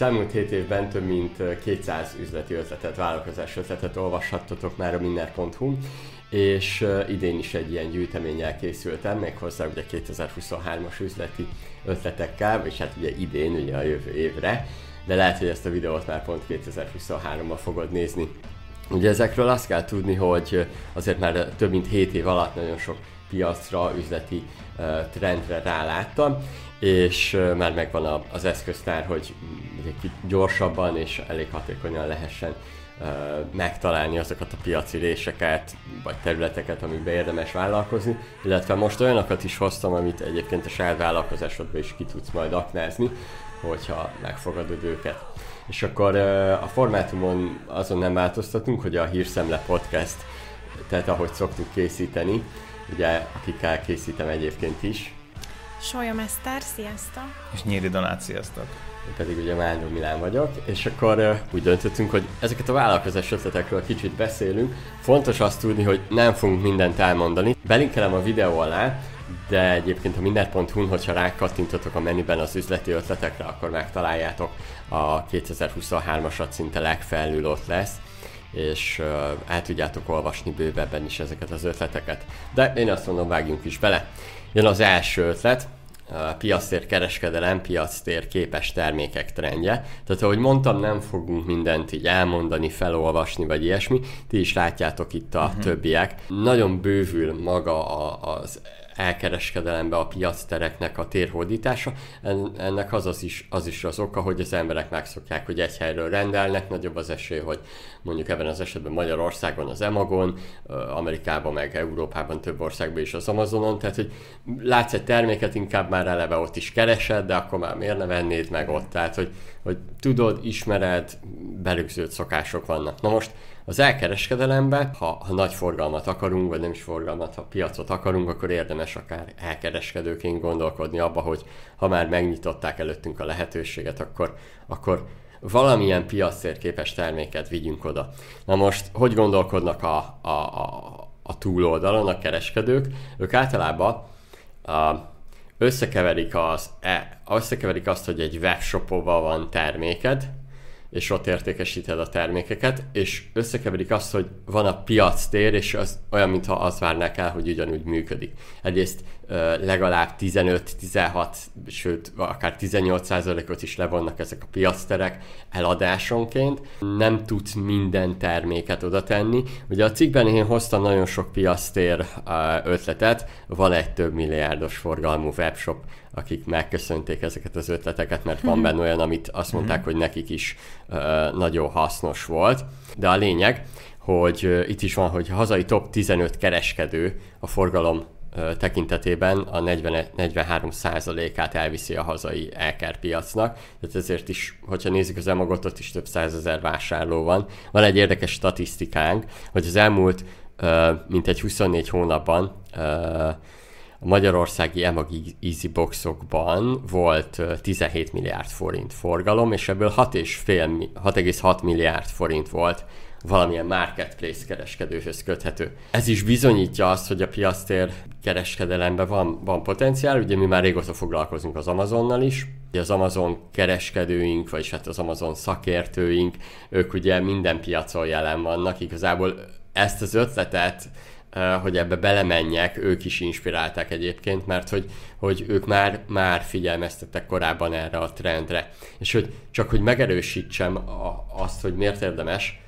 Az elmúlt 7 évben több mint 200 üzleti ötletet, vállalkozás ötletet olvashattatok már a minner.hu, és idén is egy ilyen gyűjteménnyel készültem, méghozzá ugye 2023-as üzleti ötletekkel, és hát ugye idén, ugye a jövő évre, de lehet, hogy ezt a videót már pont 2023-ban fogod nézni. Ugye ezekről azt kell tudni, hogy azért már több mint 7 év alatt nagyon sok piacra, üzleti trendre ráláttam, és már megvan az eszköztár, hogy gyorsabban és elég hatékonyan lehessen megtalálni azokat a piaci réseket, vagy területeket, amikbe érdemes vállalkozni, illetve most olyanokat is hoztam, amit egyébként a saját vállalkozásodban is ki tudsz majd aknázni, hogyha megfogadod őket. És akkor a formátumon azon nem változtatunk, hogy a Hírszemle Podcast, tehát ahogy szoktuk készíteni, ugye akikkel készítem egyébként is. Solya Mester, sziasztok! És Nyíri Donát, sziasztok! Én pedig ugye Mányó Milán vagyok, és akkor úgy döntöttünk, hogy ezeket a vállalkozás ötletekről kicsit beszélünk. Fontos azt tudni, hogy nem fogunk mindent elmondani. Belinkelem a videó alá, de egyébként a mindent.hu-n, hogyha rákattintotok a menüben az üzleti ötletekre, akkor megtaláljátok a 2023-asat szinte legfelül ott lesz és uh, el tudjátok olvasni bővebben is ezeket az ötleteket. De én azt mondom, vágjunk is bele. Jön az első ötlet, a piactér kereskedelem, piactér képes termékek trendje. Tehát ahogy mondtam, nem fogunk mindent így elmondani, felolvasni, vagy ilyesmi. Ti is látjátok itt a uh-huh. többiek. Nagyon bővül maga az elkereskedelembe a piactereknek a térhódítása. Ennek az, az, is, az is az oka, hogy az emberek megszokják, hogy egy helyről rendelnek, nagyobb az esély, hogy mondjuk ebben az esetben Magyarországon az Emagon, Amerikában meg Európában több országban is az Amazonon, tehát hogy látsz egy terméket, inkább már eleve ott is keresed, de akkor már miért ne vennéd meg ott, tehát hogy, hogy tudod, ismered, belügzőt szokások vannak. Na most az elkereskedelemben, ha, ha nagy forgalmat akarunk, vagy nem is forgalmat, ha piacot akarunk, akkor érdemes akár elkereskedőként gondolkodni abba, hogy ha már megnyitották előttünk a lehetőséget, akkor, akkor valamilyen piactérképes terméket vigyünk oda. Na most, hogy gondolkodnak a, a, a, a túloldalon a kereskedők? Ők általában a, összekeverik, az, e, összekeverik azt, hogy egy webshopban van terméked, és ott értékesíted a termékeket, és összekeverik azt, hogy van a piac tér, és az olyan, mintha az várnák el, hogy ugyanúgy működik. Egyrészt legalább 15-16, sőt, akár 18%-ot is levonnak ezek a piacterek eladásonként. Nem tudsz minden terméket oda tenni. Ugye a cikkben én hoztam nagyon sok piactér ötletet, van egy több milliárdos forgalmú webshop, akik megköszönték ezeket az ötleteket, mert van mhm. benne olyan, amit azt mondták, mhm. hogy nekik is nagyon hasznos volt. De a lényeg, hogy itt is van, hogy hazai top 15 kereskedő a forgalom tekintetében a 40, 43 át elviszi a hazai elker piacnak, tehát ezért is, hogyha nézzük az emagot, ott is több százezer vásárló van. Van egy érdekes statisztikánk, hogy az elmúlt mint egy 24 hónapban a magyarországi Emag Easy Boxokban volt 17 milliárd forint forgalom, és ebből 6,6 milliárd forint volt valamilyen marketplace kereskedőhöz köthető. Ez is bizonyítja azt, hogy a piactér kereskedelemben van, van potenciál, ugye mi már régóta foglalkozunk az Amazonnal is, az Amazon kereskedőink, vagyis hát az Amazon szakértőink, ők ugye minden piacon jelen vannak, igazából ezt az ötletet hogy ebbe belemenjek, ők is inspirálták egyébként, mert hogy, hogy ők már, már figyelmeztettek korábban erre a trendre. És hogy csak hogy megerősítsem a, azt, hogy miért érdemes,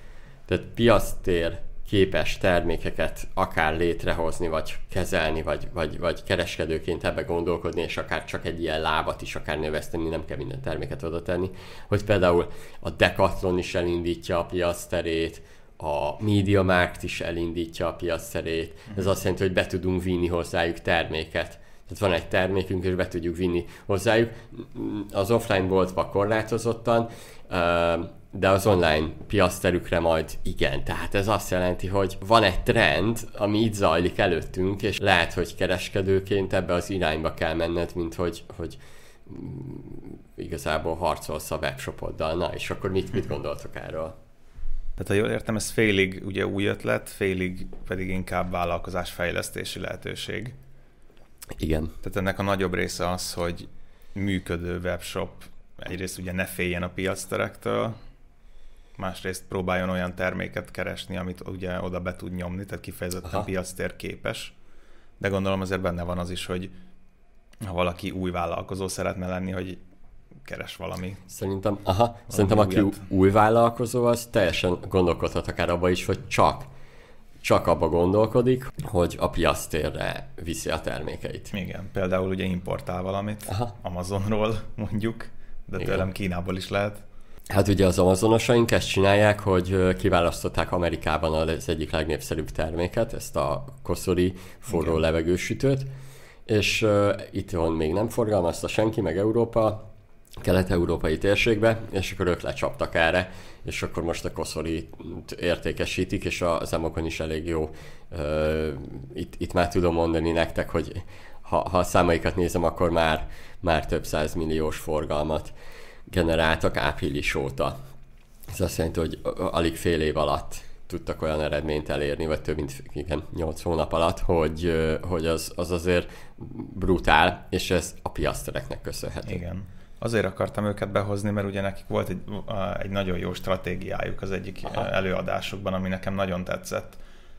tehát piactér képes termékeket akár létrehozni, vagy kezelni, vagy, vagy, vagy kereskedőként ebbe gondolkodni, és akár csak egy ilyen lábat is akár növeszteni, nem kell minden terméket oda tenni. Hogy például a Decathlon is elindítja a piacterét, a MediaMarkt is elindítja a piacszerét. Ez azt jelenti, hogy be tudunk vinni hozzájuk terméket. Tehát van egy termékünk, és be tudjuk vinni hozzájuk. Az offline boltba korlátozottan, de az online piacterükre majd igen. Tehát ez azt jelenti, hogy van egy trend, ami itt zajlik előttünk, és lehet, hogy kereskedőként ebbe az irányba kell menned, mint hogy, hogy igazából harcolsz a webshopoddal. Na, és akkor mit, mit gondoltok erről? Tehát ha jól értem, ez félig ugye új ötlet, félig pedig inkább vállalkozásfejlesztési lehetőség. Igen. Tehát ennek a nagyobb része az, hogy működő webshop egyrészt ugye ne féljen a piacterektől, másrészt próbáljon olyan terméket keresni, amit ugye oda be tud nyomni, tehát kifejezetten Aha. piactér képes. De gondolom azért benne van az is, hogy ha valaki új vállalkozó szeretne lenni, hogy keres valami. Szerintem, aha, valami szerintem aki újat. új vállalkozó, az teljesen gondolkodhat akár abba is, hogy csak csak abba gondolkodik, hogy a piasztérre viszi a termékeit. Igen, például ugye importál valamit Aha. Amazonról mondjuk, de Igen. tőlem Kínából is lehet. Hát ugye az amazonosaink ezt csinálják, hogy kiválasztották Amerikában az egyik legnépszerűbb terméket, ezt a koszori forró Igen. levegősütőt, és uh, itt van még nem forgalmazta senki, meg Európa, kelet-európai térségbe, és akkor ők lecsaptak erre, és akkor most a koszori értékesítik, és az emokon is elég jó. Itt, itt már tudom mondani nektek, hogy ha, ha a számaikat nézem, akkor már, már több milliós forgalmat generáltak április óta. Ez azt jelenti, hogy alig fél év alatt tudtak olyan eredményt elérni, vagy több mint igen, 8 hónap alatt, hogy, hogy az, az azért brutál, és ez a piasztereknek köszönhető. Igen. Azért akartam őket behozni, mert ugye nekik volt egy, egy nagyon jó stratégiájuk az egyik Aha. előadásukban, ami nekem nagyon tetszett.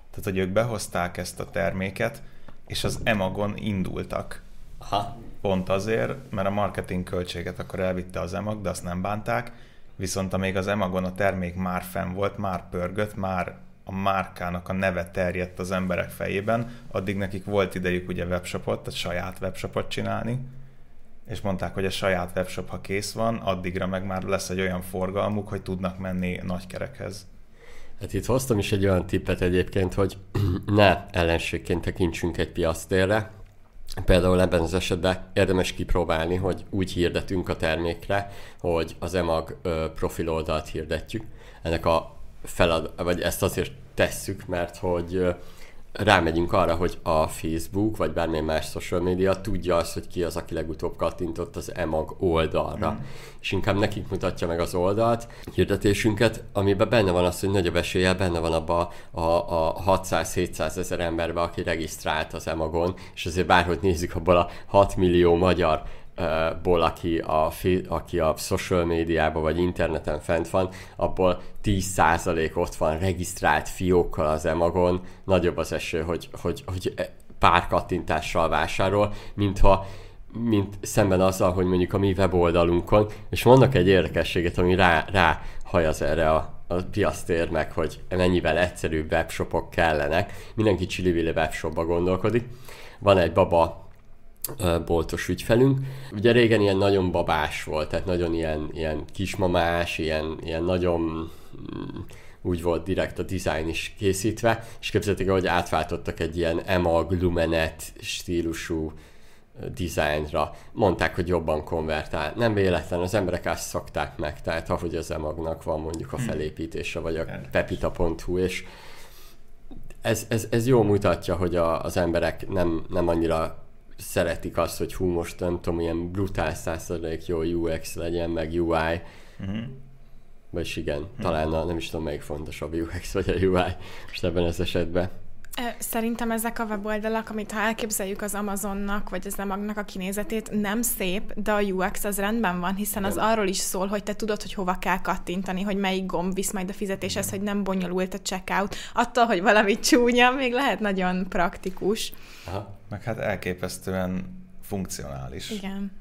Tehát, hogy ők behozták ezt a terméket, és az Emagon indultak. Aha. Pont azért, mert a marketing költséget akkor elvitte az Emag, de azt nem bánták, viszont amíg az Emagon a termék már fenn volt, már pörgött, már a márkának a neve terjedt az emberek fejében, addig nekik volt idejük ugye webshopot, tehát saját webshopot csinálni, és mondták, hogy a saját webshop, ha kész van, addigra meg már lesz egy olyan forgalmuk, hogy tudnak menni nagykerekhez. Hát itt hoztam is egy olyan tippet egyébként, hogy ne ellenségként tekintsünk egy piasztérre, Például ebben az esetben érdemes kipróbálni, hogy úgy hirdetünk a termékre, hogy az EMAG profil oldalt hirdetjük. Ennek a felad, vagy ezt azért tesszük, mert hogy rámegyünk arra, hogy a Facebook, vagy bármilyen más social media tudja azt, hogy ki az, aki legutóbb kattintott az EMAG oldalra. Mm. És inkább nekik mutatja meg az oldalt, hirdetésünket, amiben benne van az, hogy nagyobb eséllyel benne van abba a, a 600-700 ezer emberbe, aki regisztrált az EMAG-on, és azért bárhogy nézzük, abból a 6 millió magyar ból, aki a, aki a social médiában vagy interneten fent van, abból 10% ott van regisztrált fiókkal az emagon, nagyobb az eső, hogy, hogy, hogy e, pár kattintással vásárol, mintha mint szemben azzal, hogy mondjuk a mi weboldalunkon, és mondnak egy érdekességet, ami rá, rá hajaz erre a, a piasztér meg, hogy mennyivel egyszerűbb webshopok kellenek. Mindenki csili webshopba gondolkodik. Van egy baba boltos ügyfelünk. Ugye régen ilyen nagyon babás volt, tehát nagyon ilyen, ilyen kismamás, ilyen, ilyen nagyon mm, úgy volt direkt a design is készítve, és képzeljétek, hogy átváltottak egy ilyen Emma Glumenet stílusú dizájnra. Mondták, hogy jobban konvertál. Nem véletlen, az emberek azt szokták meg, tehát ahogy az emagnak van mondjuk a hmm. felépítése, vagy a pepita.hu, és ez, ez, ez jó mutatja, hogy a, az emberek nem, nem annyira szeretik azt, hogy hú, most nem tudom, ilyen brutál százszerzalék jó UX legyen, meg UI. Uh-huh. Mhm. Vagyis igen, uh-huh. talán a, nem is tudom, melyik fontosabb UX vagy a UI most ebben az esetben. Szerintem ezek a weboldalak, amit ha elképzeljük az Amazonnak, vagy az Amagnak a kinézetét, nem szép, de a UX az rendben van, hiszen az arról is szól, hogy te tudod, hogy hova kell kattintani, hogy melyik gomb visz majd a fizetéshez, hogy nem bonyolult a checkout. Attól, hogy valami csúnya, még lehet nagyon praktikus. Aha. Meg hát elképesztően funkcionális. Igen.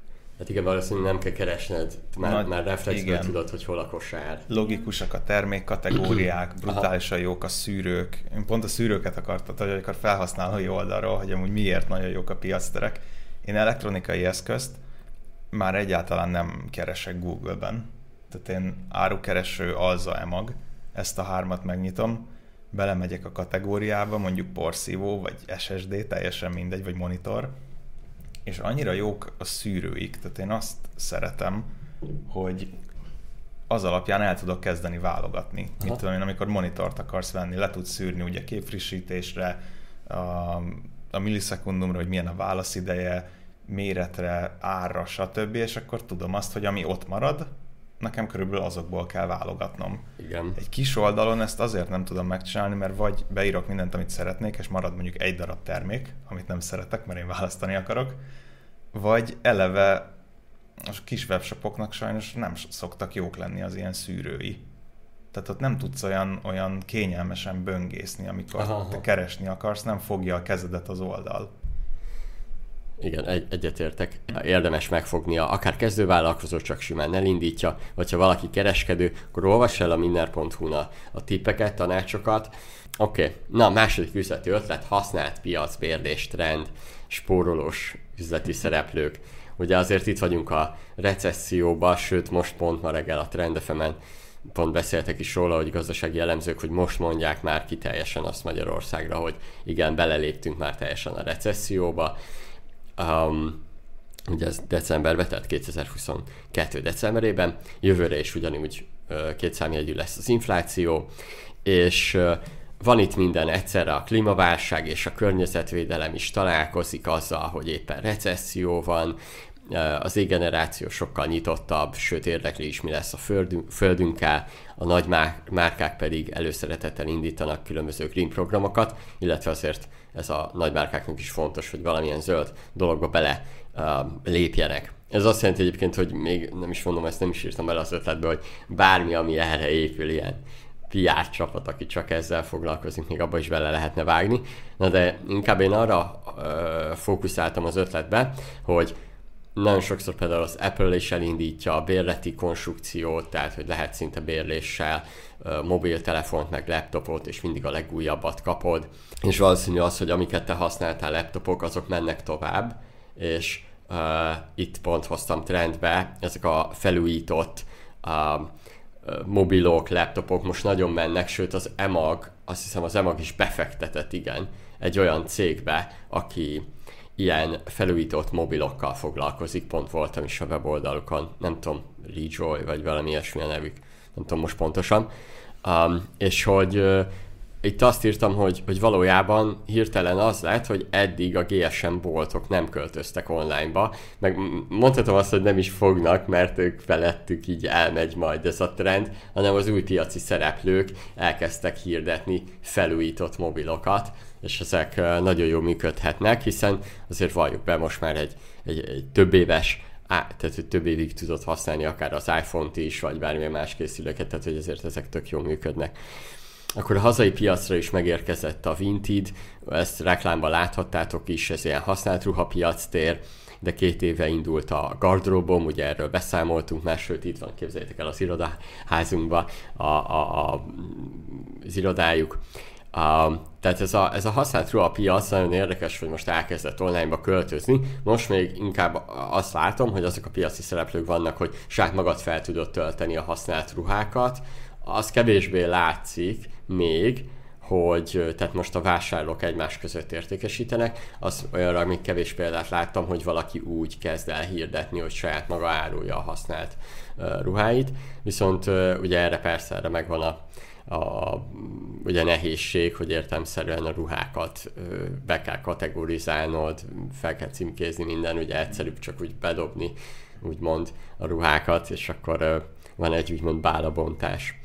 Hát igen, valószínűleg nem kell keresned, már, Nagy, már reflexből tudod, hogy hol a kosár. Logikusak a termékkategóriák, brutálisan jók a szűrők. Én pont a szűrőket akartam, hogy akar felhasználói oldalról, hogy amúgy miért nagyon jók a piacterek. Én elektronikai eszközt már egyáltalán nem keresek Google-ben. Tehát én árukereső, alza, emag, ezt a hármat megnyitom, belemegyek a kategóriába, mondjuk porszívó, vagy SSD, teljesen mindegy, vagy monitor, és annyira jók a szűrőik, tehát én azt szeretem, hogy az alapján el tudok kezdeni válogatni. Aha. Mit tudom én, amikor monitort akarsz venni, le tudsz szűrni ugye képfrissítésre, a, a millisekundumra, hogy milyen a válaszideje, méretre, árra, stb. És akkor tudom azt, hogy ami ott marad, nekem körülbelül azokból kell válogatnom. Igen. Egy kis oldalon ezt azért nem tudom megcsinálni, mert vagy beírok mindent, amit szeretnék, és marad mondjuk egy darab termék, amit nem szeretek, mert én választani akarok, vagy eleve a kis webshopoknak sajnos nem szoktak jók lenni az ilyen szűrői. Tehát ott nem tudsz olyan, olyan kényelmesen böngészni, amikor aha, te keresni akarsz, nem fogja a kezedet az oldal. Igen, egy, egyetértek. Érdemes megfognia, akár kezdővállalkozó csak simán elindítja, vagy ha valaki kereskedő, akkor olvass el a minner.hu-n a, a tippeket, tanácsokat. Oké, okay. na második üzleti ötlet, használt piac, bérdés, trend, spórolós üzleti szereplők. Ugye azért itt vagyunk a recesszióba, sőt most pont ma reggel a Trendefemen pont beszéltek is róla, hogy gazdasági elemzők, hogy most mondják már ki teljesen azt Magyarországra, hogy igen, beleléptünk már teljesen a recesszióba. Um, ugye ez decemberben, tehát 2022 decemberében, jövőre is ugyanúgy uh, két számjegyű lesz az infláció, és van itt minden egyszerre, a klímaválság és a környezetvédelem is találkozik azzal, hogy éppen recesszió van, az égeneráció sokkal nyitottabb, sőt érdekli is, mi lesz a földünk, földünkkel, a nagy márkák pedig előszeretettel indítanak különböző green programokat, illetve azért ez a nagy márkáknak is fontos, hogy valamilyen zöld dologba bele uh, lépjenek. Ez azt jelenti egyébként, hogy még nem is mondom, ezt nem is írtam bele az ötletbe, hogy bármi, ami erre épül, ilyen PR csapat, aki csak ezzel foglalkozik, még abba is bele lehetne vágni. Na de inkább én arra uh, fókuszáltam az ötletbe, hogy nagyon sokszor például az Apple is elindítja a bérleti konstrukciót, tehát hogy lehet szinte bérléssel mobiltelefont, meg laptopot, és mindig a legújabbat kapod. És valószínű az, hogy amiket te használtál laptopok, azok mennek tovább, és uh, itt pont hoztam trendbe, ezek a felújított uh, mobilok, laptopok most nagyon mennek, sőt az EMAG, azt hiszem az EMAG is befektetett, igen, egy olyan cégbe, aki ilyen felújított mobilokkal foglalkozik, pont voltam is a weboldalukon, nem tudom, Rejoy, vagy valami ilyesmi a nevük, nem tudom most pontosan, um, és hogy uh, itt azt írtam, hogy, hogy valójában hirtelen az lett, hogy eddig a GSM boltok nem költöztek onlineba, meg mondhatom azt, hogy nem is fognak, mert ők felettük így elmegy majd ez a trend, hanem az új piaci szereplők elkezdtek hirdetni felújított mobilokat, és ezek nagyon jól működhetnek, hiszen azért valljuk be most már egy, egy, egy több éves tehát hogy több évig tudod használni akár az iPhone-t is, vagy bármilyen más készüléket, tehát hogy ezért ezek tök jól működnek. Akkor a hazai piacra is megérkezett a Vinted, ezt reklámban láthattátok is, ez ilyen használt ruhapiac tér, de két éve indult a gardróbom, ugye erről beszámoltunk már, sőt itt van, képzeljétek el az irodaházunkba a, a, a, az irodájuk. Uh, tehát ez a, ez a használt ruhapiac nagyon érdekes, hogy most elkezdett onlineba költözni. Most még inkább azt látom, hogy azok a piaci szereplők vannak, hogy saját magad fel tudod tölteni a használt ruhákat. Az kevésbé látszik még, hogy tehát most a vásárlók egymás között értékesítenek, az olyanra még kevés példát láttam, hogy valaki úgy kezd el hirdetni, hogy saját maga árulja a használt uh, ruháit, viszont uh, ugye erre persze erre megvan a, a ugye nehézség, hogy értelmszerűen a ruhákat be kell kategorizálnod, fel kell címkézni minden, ugye egyszerűbb csak úgy bedobni, úgymond a ruhákat, és akkor van egy úgymond bálabontás.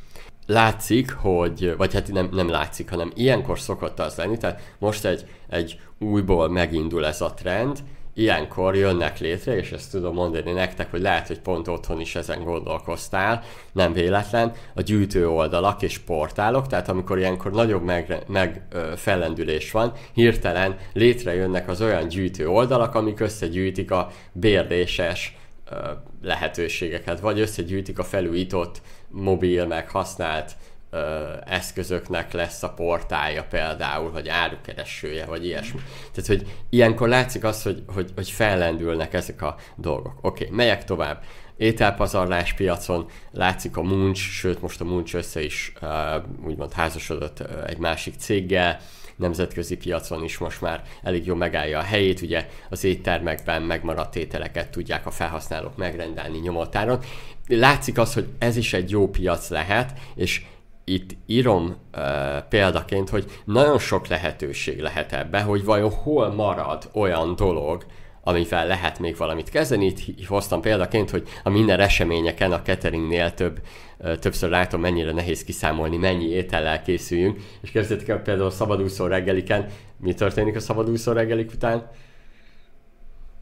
Látszik, hogy, vagy hát nem, nem látszik, hanem ilyenkor szokott az lenni, tehát most egy, egy újból megindul ez a trend, ilyenkor jönnek létre, és ezt tudom mondani nektek, hogy lehet, hogy pont otthon is ezen gondolkoztál, nem véletlen, a gyűjtő oldalak és portálok, tehát amikor ilyenkor nagyobb meg, meg ö, fellendülés van, hirtelen létrejönnek az olyan gyűjtő oldalak, amik összegyűjtik a bérdéses ö, lehetőségeket, vagy összegyűjtik a felújított mobil, meg használt eszközöknek lesz a portálja például, vagy árukeresője, vagy ilyesmi. Tehát, hogy ilyenkor látszik az, hogy, hogy, hogy fellendülnek ezek a dolgok. Oké, okay, megyek tovább. Ételpazarlás piacon látszik a Munch, sőt most a Munch össze is uh, úgymond házasodott uh, egy másik céggel, nemzetközi piacon is most már elég jól megállja a helyét, ugye az éttermekben megmaradt ételeket tudják a felhasználók megrendelni nyomotáron. Látszik az, hogy ez is egy jó piac lehet, és itt írom uh, példaként, hogy nagyon sok lehetőség lehet ebbe, hogy vajon hol marad olyan dolog, amivel lehet még valamit kezdeni. Itt hoztam példaként, hogy a minden eseményeken, a cateringnél több, többször látom, mennyire nehéz kiszámolni, mennyi étellel készüljünk. És képzeljétek el például a szabadúszó reggeliken, mi történik a szabadúszó reggelik után?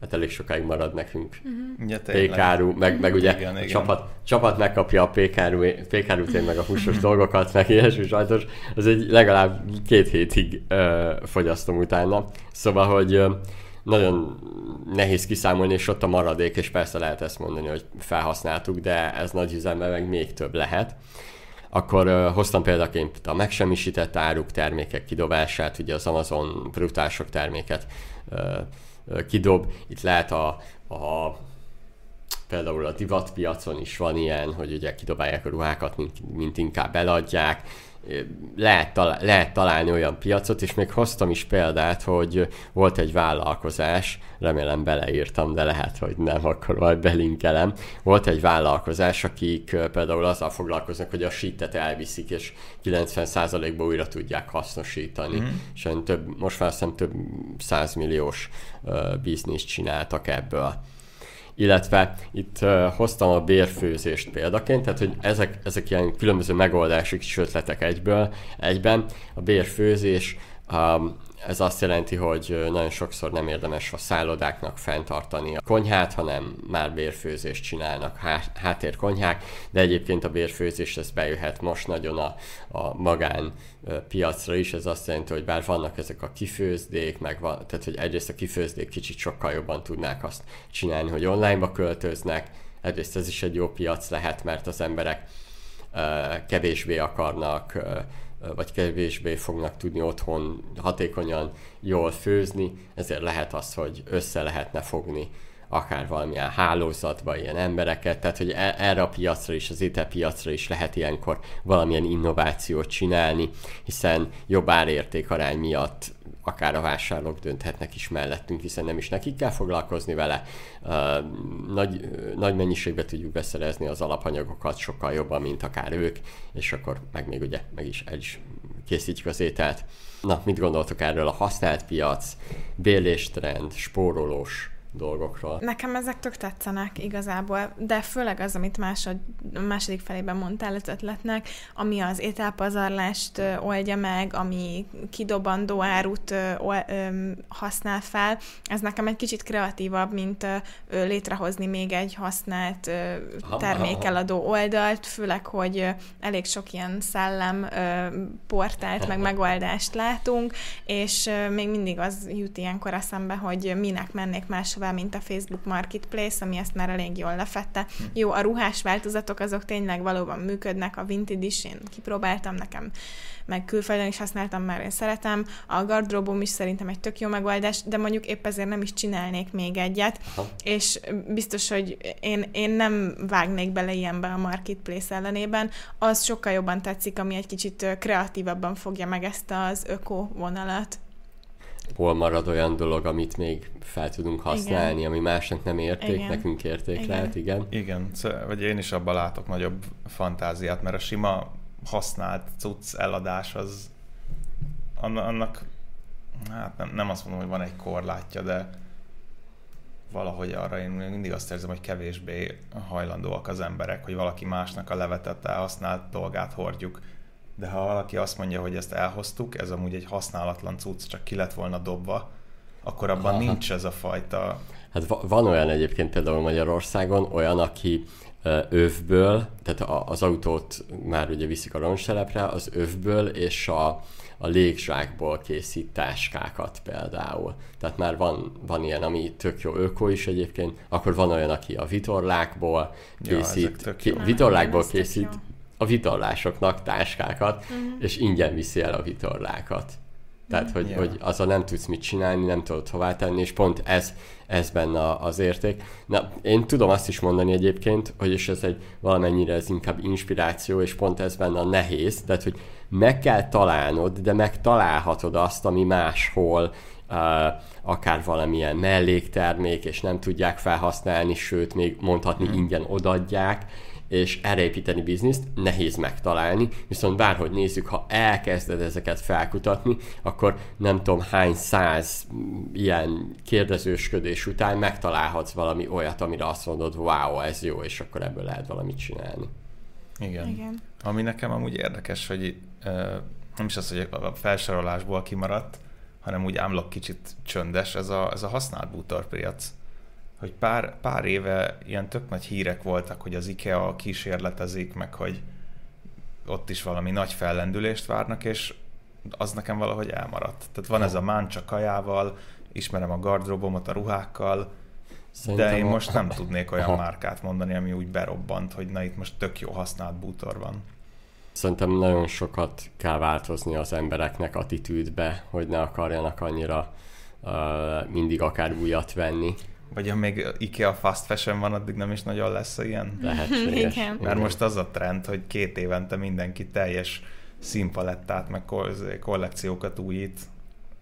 Hát elég sokáig marad nekünk uh-huh. ja, pékáru, meg, meg ugye igen, a igen. Csapat, csapat megkapja a pékáru, pékárut, meg a húsos dolgokat, meg ilyesmi sajtos, az egy legalább két hétig ö, fogyasztom utána. Szóval, hogy ö, nagyon nehéz kiszámolni, és ott a maradék, és persze lehet ezt mondani, hogy felhasználtuk, de ez nagy üzemben meg még több lehet. Akkor uh, hoztam példaként a megsemmisített áruk termékek kidobását, ugye az Amazon brutál sok terméket uh, kidob. Itt lehet a, a például a divatpiacon is van ilyen, hogy ugye kidobálják a ruhákat, mint, mint inkább eladják. Lehet, talál, lehet találni olyan piacot, és még hoztam is példát, hogy volt egy vállalkozás, remélem beleírtam, de lehet, hogy nem, akkor majd belinkelem. Volt egy vállalkozás, akik például azzal foglalkoznak, hogy a sítet elviszik, és 90%-ban újra tudják hasznosítani. Mm. És több, most már azt több százmilliós uh, bizniszt csináltak ebből illetve itt hoztam a bérfőzést példaként, tehát hogy ezek, ezek ilyen különböző megoldások és ötletek egyből, egyben. A bérfőzés ez azt jelenti, hogy nagyon sokszor nem érdemes a szállodáknak fenntartani a konyhát, hanem már bérfőzést csinálnak, háttérkonyhák, de egyébként a bérfőzés ez bejöhet most nagyon a, a magán piacra is, ez azt jelenti, hogy bár vannak ezek a kifőzdék, meg van, tehát hogy egyrészt a kifőzdék kicsit sokkal jobban tudnák azt csinálni, hogy onlineba költöznek, egyrészt ez is egy jó piac lehet, mert az emberek kevésbé akarnak vagy kevésbé fognak tudni otthon hatékonyan jól főzni, ezért lehet az, hogy össze lehetne fogni akár valamilyen hálózatba ilyen embereket, tehát hogy e- erre a piacra is, az étel piacra is lehet ilyenkor valamilyen innovációt csinálni, hiszen jobb árérték arány miatt akár a vásárlók dönthetnek is mellettünk, hiszen nem is nekik kell foglalkozni vele. Nagy, nagy mennyiségbe tudjuk beszerezni az alapanyagokat sokkal jobban, mint akár ők, és akkor meg még ugye meg is el is készítjük az ételt. Na, mit gondoltok erről a használt piac, béléstrend, spórolós dolgokról. Nekem ezek tök tetszenek igazából, de főleg az, amit másod, második felében mondtál az ötletnek, ami az ételpazarlást oldja meg, ami kidobandó árut használ fel, ez nekem egy kicsit kreatívabb, mint létrehozni még egy használt termékeladó oldalt, főleg, hogy elég sok ilyen szellem portált, meg megoldást látunk, és még mindig az jut ilyenkor eszembe, hogy minek mennék máshova tovább, mint a Facebook Marketplace, ami ezt már elég jól lefette. Jó, a ruhás változatok azok tényleg valóban működnek, a vintage is én kipróbáltam nekem, meg külföldön is használtam, már én szeretem. A gardróbom is szerintem egy tök jó megoldás, de mondjuk épp ezért nem is csinálnék még egyet, Aha. és biztos, hogy én, én nem vágnék bele ilyenbe a Marketplace ellenében. Az sokkal jobban tetszik, ami egy kicsit kreatívabban fogja meg ezt az öko vonalat hol marad olyan dolog, amit még fel tudunk használni, igen. ami másnak nem érték, igen. nekünk érték igen. lehet, igen. Igen, vagy én is abban látok nagyobb fantáziát, mert a sima használt cucc eladás az annak, hát nem, nem azt mondom, hogy van egy korlátja, de valahogy arra én mindig azt érzem, hogy kevésbé hajlandóak az emberek, hogy valaki másnak a levetett elhasznált dolgát hordjuk de ha valaki azt mondja, hogy ezt elhoztuk, ez amúgy egy használatlan cucc, csak ki lett volna dobva, akkor abban Aha. nincs ez a fajta... Hát van olyan egyébként például Magyarországon, olyan, aki övből, tehát az autót már ugye viszik a ronstelepre, az övből és a, a légzsákból készít táskákat például. Tehát már van, van ilyen, ami tök jó öko is egyébként, akkor van olyan, aki a vitorlákból készít, ja, ké, vitorlákból készít a vitorlásoknak táskákat, uh-huh. és ingyen viszi el a vitorlákat. Tehát, hogy, yeah. hogy azzal nem tudsz mit csinálni, nem tudod hová tenni, és pont ez, ez benne az érték. Na, én tudom azt is mondani egyébként, hogy és ez egy valamennyire ez inkább inspiráció, és pont ez benne a nehéz, tehát, hogy meg kell találnod, de megtalálhatod azt, ami máshol uh, akár valamilyen melléktermék, és nem tudják felhasználni, sőt, még mondhatni mm. ingyen odadják, és erre építeni bizniszt nehéz megtalálni, viszont bárhogy nézzük, ha elkezded ezeket felkutatni, akkor nem tudom hány száz ilyen kérdezősködés után megtalálhatsz valami olyat, amire azt mondod, wow, ez jó, és akkor ebből lehet valamit csinálni. Igen. Igen. Ami nekem amúgy érdekes, hogy nem is az, hogy a felsorolásból kimaradt, hanem úgy ámlok kicsit csöndes, ez a, ez a használt bútorpiac. Hogy pár, pár éve ilyen tök nagy hírek voltak, hogy az IKEA kísérletezik, meg hogy ott is valami nagy fellendülést várnak, és az nekem valahogy elmaradt. Tehát van ez a máncsa kajával, ismerem a gardróbomat a ruhákkal, Szerintem de én most nem tudnék olyan Aha. márkát mondani, ami úgy berobbant, hogy na itt most tök jó használt bútor van. Szerintem nagyon sokat kell változni az embereknek attitűdbe, hogy ne akarjanak annyira uh, mindig akár újat venni. Vagy amíg IKEA fast fashion van, addig nem is nagyon lesz ilyen. Lehetséges. Igen. Mert most az a trend, hogy két évente mindenki teljes színpalettát, meg kollekciókat újít,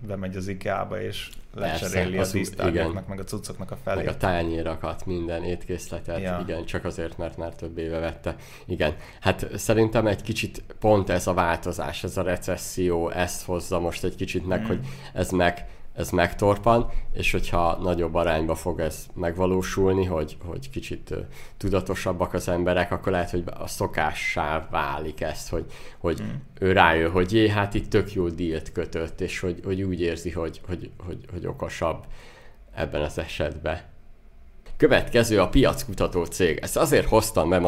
bemegy az IKEA-ba, és lecseréli az, az íztárgyaknak, meg a cuccoknak a felét. Meg a tányérakat, minden étkészletet, ja. igen, csak azért, mert már több éve vette. Igen, hát szerintem egy kicsit pont ez a változás, ez a recesszió, ezt hozza most egy kicsit meg, mm. hogy ez meg ez megtorpan, és hogyha nagyobb arányba fog ez megvalósulni, hogy, hogy kicsit tudatosabbak az emberek, akkor lehet, hogy a szokássá válik ezt, hogy, hogy mm. ő rájön, hogy jé, hát itt tök jó dílt kötött, és hogy, hogy úgy érzi, hogy, hogy, hogy, hogy okosabb ebben az esetben. Következő a piackutató cég. Ezt azért hoztam be,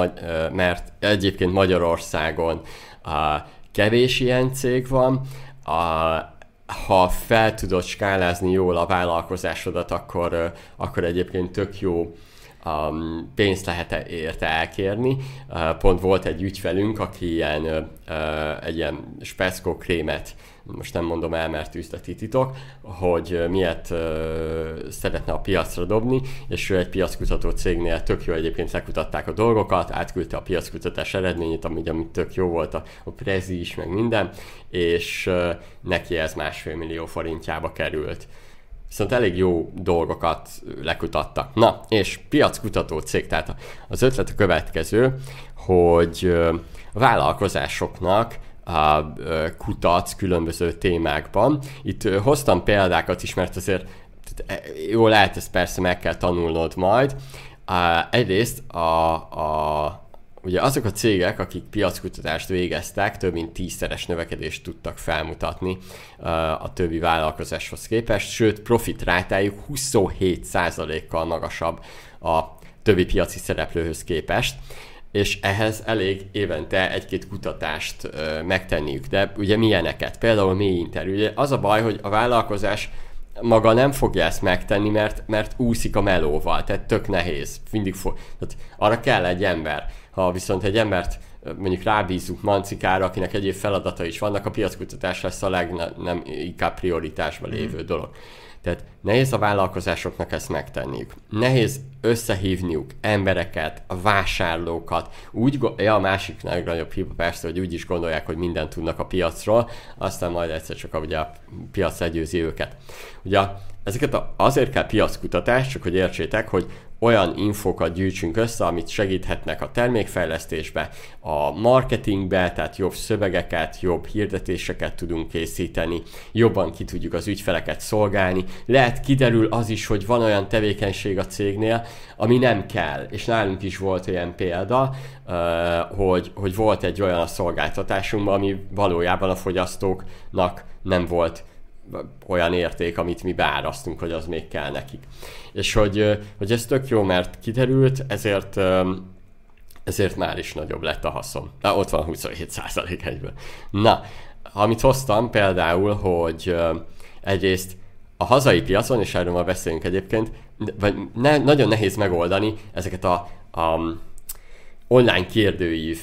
mert egyébként Magyarországon kevés ilyen cég van, a, ha fel tudod skálázni jól a vállalkozásodat, akkor, akkor egyébként tök jó um, pénzt lehet -e érte elkérni. Uh, pont volt egy ügyfelünk, aki ilyen, uh, egy ilyen speckó krémet most nem mondom el, mert üzleti titok, hogy miért szeretne a piacra dobni, és ő egy piackutató cégnél tök jó egyébként lekutatták a dolgokat, átküldte a piackutatás eredményét, ami, ami tök jó volt, a, a prezi is, meg minden, és neki ez másfél millió forintjába került. Viszont elég jó dolgokat lekutattak. Na, és piackutató cég, tehát az ötlet a következő, hogy a vállalkozásoknak kutatsz különböző témákban. Itt hoztam példákat is, mert azért e, jó lehet, ezt persze meg kell tanulnod majd. Egyrészt a, a Ugye azok a cégek, akik piackutatást végeztek, több mint tízszeres növekedést tudtak felmutatni a többi vállalkozáshoz képest, sőt, profit rátájuk 27%-kal magasabb a többi piaci szereplőhöz képest és ehhez elég évente egy-két kutatást ö, megtenniük. De ugye milyeneket? Például mély interjú. Ugye az a baj, hogy a vállalkozás maga nem fogja ezt megtenni, mert, mert úszik a melóval, tehát tök nehéz. Mindig fog, tehát arra kell egy ember. Ha viszont egy embert mondjuk rábízunk Mancikára, akinek egyéb feladata is vannak, a piackutatás lesz a legnagyobb inkább prioritásban lévő mm. dolog. Tehát nehéz a vállalkozásoknak ezt megtenniük. Nehéz összehívniuk embereket, a vásárlókat. Úgy, ja, a másik legnagyobb hiba persze, hogy úgy is gondolják, hogy mindent tudnak a piacról, aztán majd egyszer csak ugye a piac legyőzi őket. Ugye ezeket azért kell piackutatás, csak hogy értsétek, hogy olyan infókat gyűjtsünk össze, amit segíthetnek a termékfejlesztésbe, a marketingbe, tehát jobb szövegeket, jobb hirdetéseket tudunk készíteni, jobban ki tudjuk az ügyfeleket szolgálni. Lehet kiderül az is, hogy van olyan tevékenység a cégnél, ami nem kell, és nálunk is volt olyan példa, hogy, hogy volt egy olyan a szolgáltatásunkban, ami valójában a fogyasztóknak nem volt olyan érték, amit mi beárasztunk, hogy az még kell nekik. És hogy, hogy ez tök jó, mert kiderült, ezért ezért már is nagyobb lett a haszon. Na, ott van 27 százalék egyből. Na, amit hoztam például, hogy egyrészt a hazai piacon, és erről már beszélünk egyébként, vagy ne, nagyon nehéz megoldani ezeket a, a online kérdőív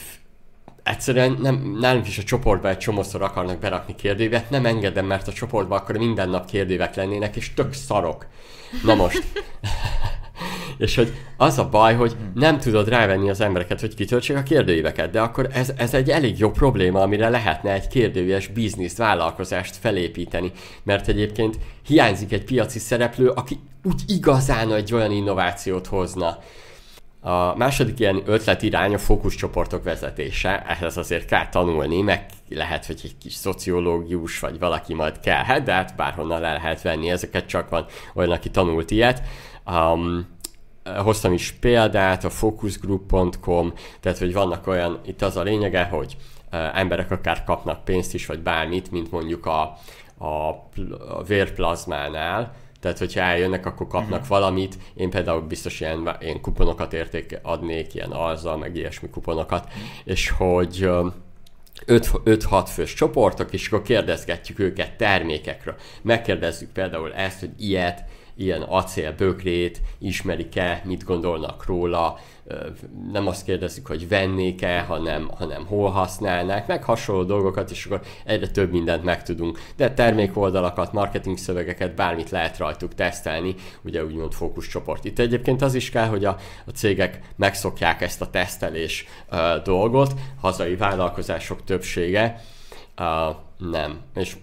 egyszerűen nem, nálunk is a csoportba egy csomószor akarnak berakni kérdőívet, nem engedem, mert a csoportban akkor minden nap kérdőívek lennének, és tök szarok. Na most. és hogy az a baj, hogy nem tudod rávenni az embereket, hogy kitöltsék a kérdőíveket, de akkor ez, ez egy elég jó probléma, amire lehetne egy kérdőjes bizniszt, vállalkozást felépíteni, mert egyébként hiányzik egy piaci szereplő, aki úgy igazán egy olyan innovációt hozna, a második ilyen ötletirány a fókuszcsoportok vezetése, ehhez azért kell tanulni, meg lehet, hogy egy kis szociológius vagy valaki majd kellhet, de hát bárhonnan le lehet venni, ezeket csak van olyan, aki tanult ilyet. Um, hoztam is példát, a focusgroup.com, tehát hogy vannak olyan, itt az a lényege, hogy uh, emberek akár kapnak pénzt is, vagy bármit, mint mondjuk a, a, a vérplazmánál, Tehát, hogyha eljönnek, akkor kapnak uh-huh. valamit. Én például biztos ilyen, ilyen kuponokat érték, adnék, ilyen alza, meg ilyesmi kuponokat, uh-huh. és hogy 5-6 fős csoportok, és akkor kérdezgetjük őket termékekről. Megkérdezzük például ezt, hogy ilyet, ilyen acélbögrét ismerik-e, mit gondolnak róla, nem azt kérdezzük, hogy vennék-e, hanem, hanem hol használnák, meg hasonló dolgokat, és akkor egyre több mindent megtudunk. De termékoldalakat, marketing szövegeket, bármit lehet rajtuk tesztelni, ugye úgymond fókuszcsoport. Itt egyébként az is kell, hogy a, a cégek megszokják ezt a tesztelés uh, dolgot, hazai vállalkozások többsége uh, nem. És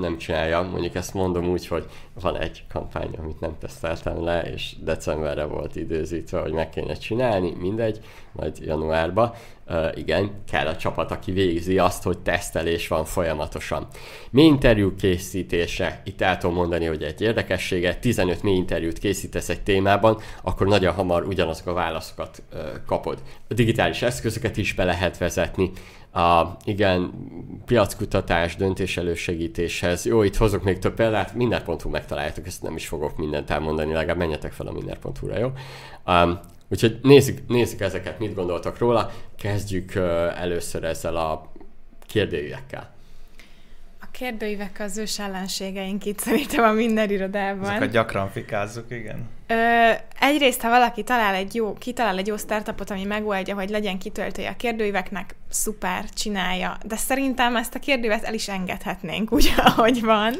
nem csinálja. Mondjuk ezt mondom úgy, hogy van egy kampány, amit nem teszteltem le, és decemberre volt időzítve, hogy meg kéne csinálni, mindegy, majd januárba. Uh, igen, kell a csapat, aki végzi azt, hogy tesztelés van folyamatosan. Mély interjú készítése, itt el tudom mondani, hogy egy érdekessége, 15 mély interjút készítesz egy témában, akkor nagyon hamar ugyanazok a válaszokat uh, kapod. A digitális eszközöket is be lehet vezetni, a, igen, piackutatás, döntés elősegítéshez. Jó, itt hozok még több példát, minden.hu megtaláljátok, ezt nem is fogok mindent elmondani, legalább menjetek fel a minden.hu-ra, jó? Um, úgyhogy nézzük, nézzük ezeket, mit gondoltak róla. Kezdjük uh, először ezzel a kérdőjekkel kérdőívek az ős ellenségeink itt szerintem a minden irodában. Ezeket gyakran fikázzuk, igen. Ö, egyrészt, ha valaki talál egy jó, kitalál egy jó startupot, ami megoldja, hogy legyen kitöltője a kérdőíveknek, szuper, csinálja. De szerintem ezt a kérdőívet el is engedhetnénk úgy, ahogy van,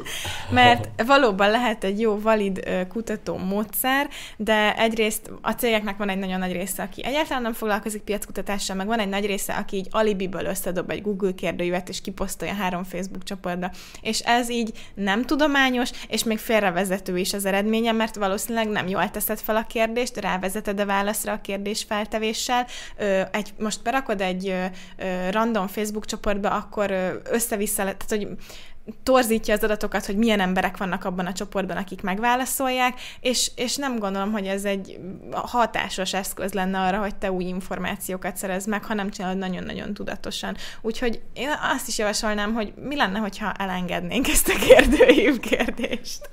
mert valóban lehet egy jó, valid kutató módszer, de egyrészt a cégeknek van egy nagyon nagy része, aki egyáltalán nem foglalkozik piackutatással, meg van egy nagy része, aki így alibiből összedob egy Google kérdőívet, és kiposztolja három Facebook csoportba. És ez így nem tudományos, és még félrevezető is az eredménye, mert valószínűleg nem jól teszed fel a kérdést, rávezeted a válaszra a kérdés feltevéssel, egy, most berakod egy random Facebook csoportba, akkor össze-vissza, tehát hogy torzítja az adatokat, hogy milyen emberek vannak abban a csoportban, akik megválaszolják, és, és nem gondolom, hogy ez egy hatásos eszköz lenne arra, hogy te új információkat szerez meg, hanem csinálod nagyon-nagyon tudatosan. Úgyhogy én azt is javasolnám, hogy mi lenne, hogyha elengednénk ezt a kérdőív kérdést.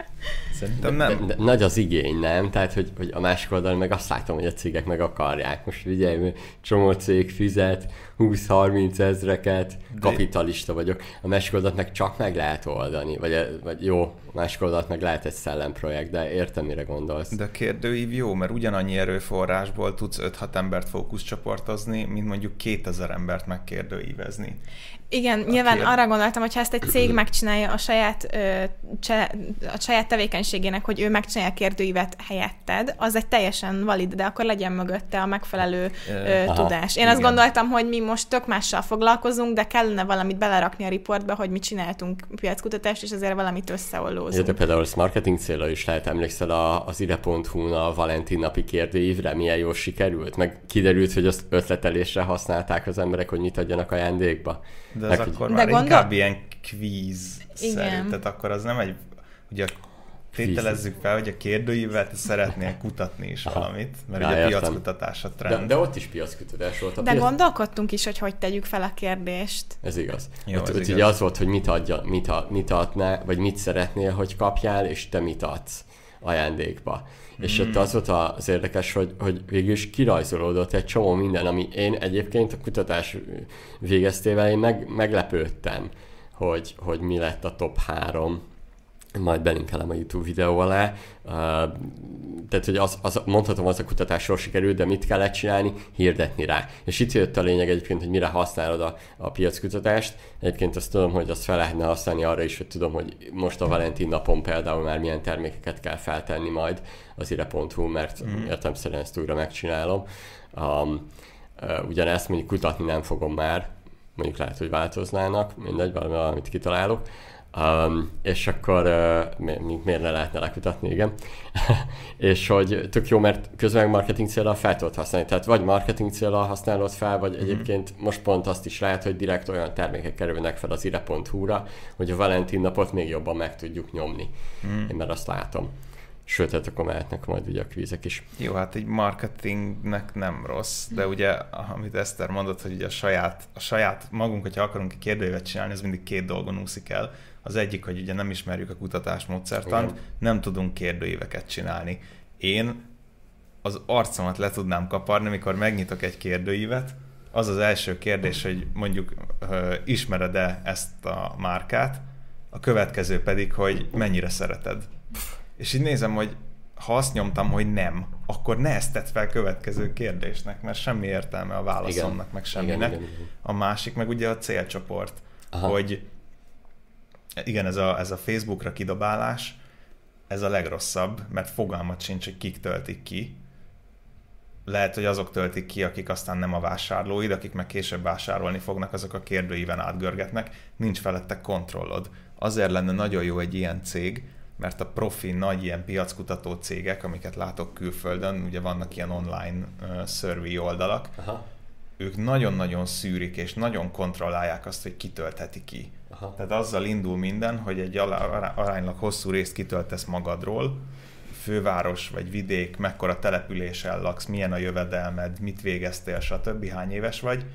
Szerintem nem. De, de nagy az igény, nem? Tehát, hogy, hogy a másik oldalon meg azt látom, hogy a cégek meg akarják. Most ugye csomó cég fizet 20-30 ezreket, kapitalista vagyok. A másik oldalt meg csak meg lehet oldani, vagy, vagy jó, másik oldalt meg lehet egy szellemprojekt, de értem, mire gondolsz. De a kérdőív jó, mert ugyanannyi erőforrásból tudsz 5-6 embert fókuszcsoportozni, mint mondjuk 2000 embert megkérdőívezni. Igen, nyilván kérd... arra gondoltam, hogy ha ezt egy cég megcsinálja a saját, ö, cse, a saját tevékenységének, hogy ő megcsinálja a kérdőívet helyetted, az egy teljesen valid, de akkor legyen mögötte a megfelelő ö, Aha, tudás. Én igen. azt gondoltam, hogy mi most tök mással foglalkozunk, de kellene valamit belerakni a riportba, hogy mi csináltunk piackutatást, és azért valamit összeollózunk. de például ezt marketing célra is lehet emlékszel a, az ide.hu-n a Valentin napi kérdőívre, milyen jól sikerült, meg kiderült, hogy azt ötletelésre használták az emberek, hogy mit adjanak ajándékba. De az meg, akkor már gondol... inkább ilyen kvíz szerű, tehát akkor az nem egy, ugye tételezzük fel, hogy a kérdőjével te szeretnél kutatni is Aha. valamit, mert Rá, ugye értem. piackutatás a trend. De, de ott is piackutatás volt. A de piac... gondolkodtunk is, hogy hogy tegyük fel a kérdést. Ez igaz. Jó, ott, ez ott igaz. ugye az volt, hogy mit, adja, mit, a, mit adná, vagy mit szeretnél, hogy kapjál, és te mit adsz ajándékba. Mm. És ott az volt az érdekes, hogy, hogy végül is kirajzolódott egy csomó minden, ami én egyébként a kutatás végeztével én meg, meglepődtem, hogy, hogy mi lett a top három majd belinkelem a YouTube videó alá. Uh, tehát, hogy az, az, mondhatom, az a kutatásról sikerült, de mit kellett csinálni? Hirdetni rá. És itt jött a lényeg egyébként, hogy mire használod a, a piackutatást. Egyébként azt tudom, hogy azt fel lehetne használni arra is, hogy tudom, hogy most a Valentin napon például már milyen termékeket kell feltenni majd az ire.hu, mert mm. értelmszerűen ezt újra megcsinálom. Um, uh, ugyanezt mondjuk kutatni nem fogom már, mondjuk lehet, hogy változnának, mindegy, valamit kitalálok. Um, és akkor uh, mi, mi, miért ne lehetne lekutatni, igen. és hogy tök jó, mert közben marketing célra fel tudod használni. Tehát vagy marketing célra használod fel, vagy mm-hmm. egyébként most pont azt is lehet, hogy direkt olyan termékek kerülnek fel az ire.hu-ra, hogy a Valentin napot még jobban meg tudjuk nyomni. Mm. Én már azt látom. sőt, hát akkor mehetnek majd ugye a kvízek is. Jó, hát egy marketingnek nem rossz, de ugye, amit Eszter mondott, hogy ugye a saját, a saját magunk, hogyha akarunk egy kérdőívet csinálni, ez mindig két dolgon úszik el. Az egyik, hogy ugye nem ismerjük a kutatásmódszertant, Igen. nem tudunk kérdőíveket csinálni. Én az arcomat le tudnám kaparni, mikor megnyitok egy kérdőívet, az az első kérdés, hogy mondjuk ismered-e ezt a márkát, a következő pedig, hogy mennyire szereted. És így nézem, hogy ha azt nyomtam, hogy nem, akkor ne ezt tett fel következő kérdésnek, mert semmi értelme a válaszomnak, igen. meg semminek. Igen, igen, igen. A másik meg ugye a célcsoport, Aha. hogy igen, ez a, ez a Facebookra kidobálás, ez a legrosszabb, mert fogalmat sincs, hogy kik töltik ki. Lehet, hogy azok töltik ki, akik aztán nem a vásárlóid, akik meg később vásárolni fognak, azok a kérdőíven átgörgetnek, nincs felette kontrollod. Azért lenne nagyon jó egy ilyen cég, mert a profi nagy ilyen piackutató cégek, amiket látok külföldön, ugye vannak ilyen online uh, survey oldalak, Aha. ők nagyon-nagyon szűrik és nagyon kontrollálják azt, hogy kitöltheti ki. Aha. Tehát azzal indul minden, hogy egy aránylag hosszú részt kitöltesz magadról, főváros vagy vidék, mekkora településen laksz, milyen a jövedelmed, mit végeztél, stb. hány éves vagy,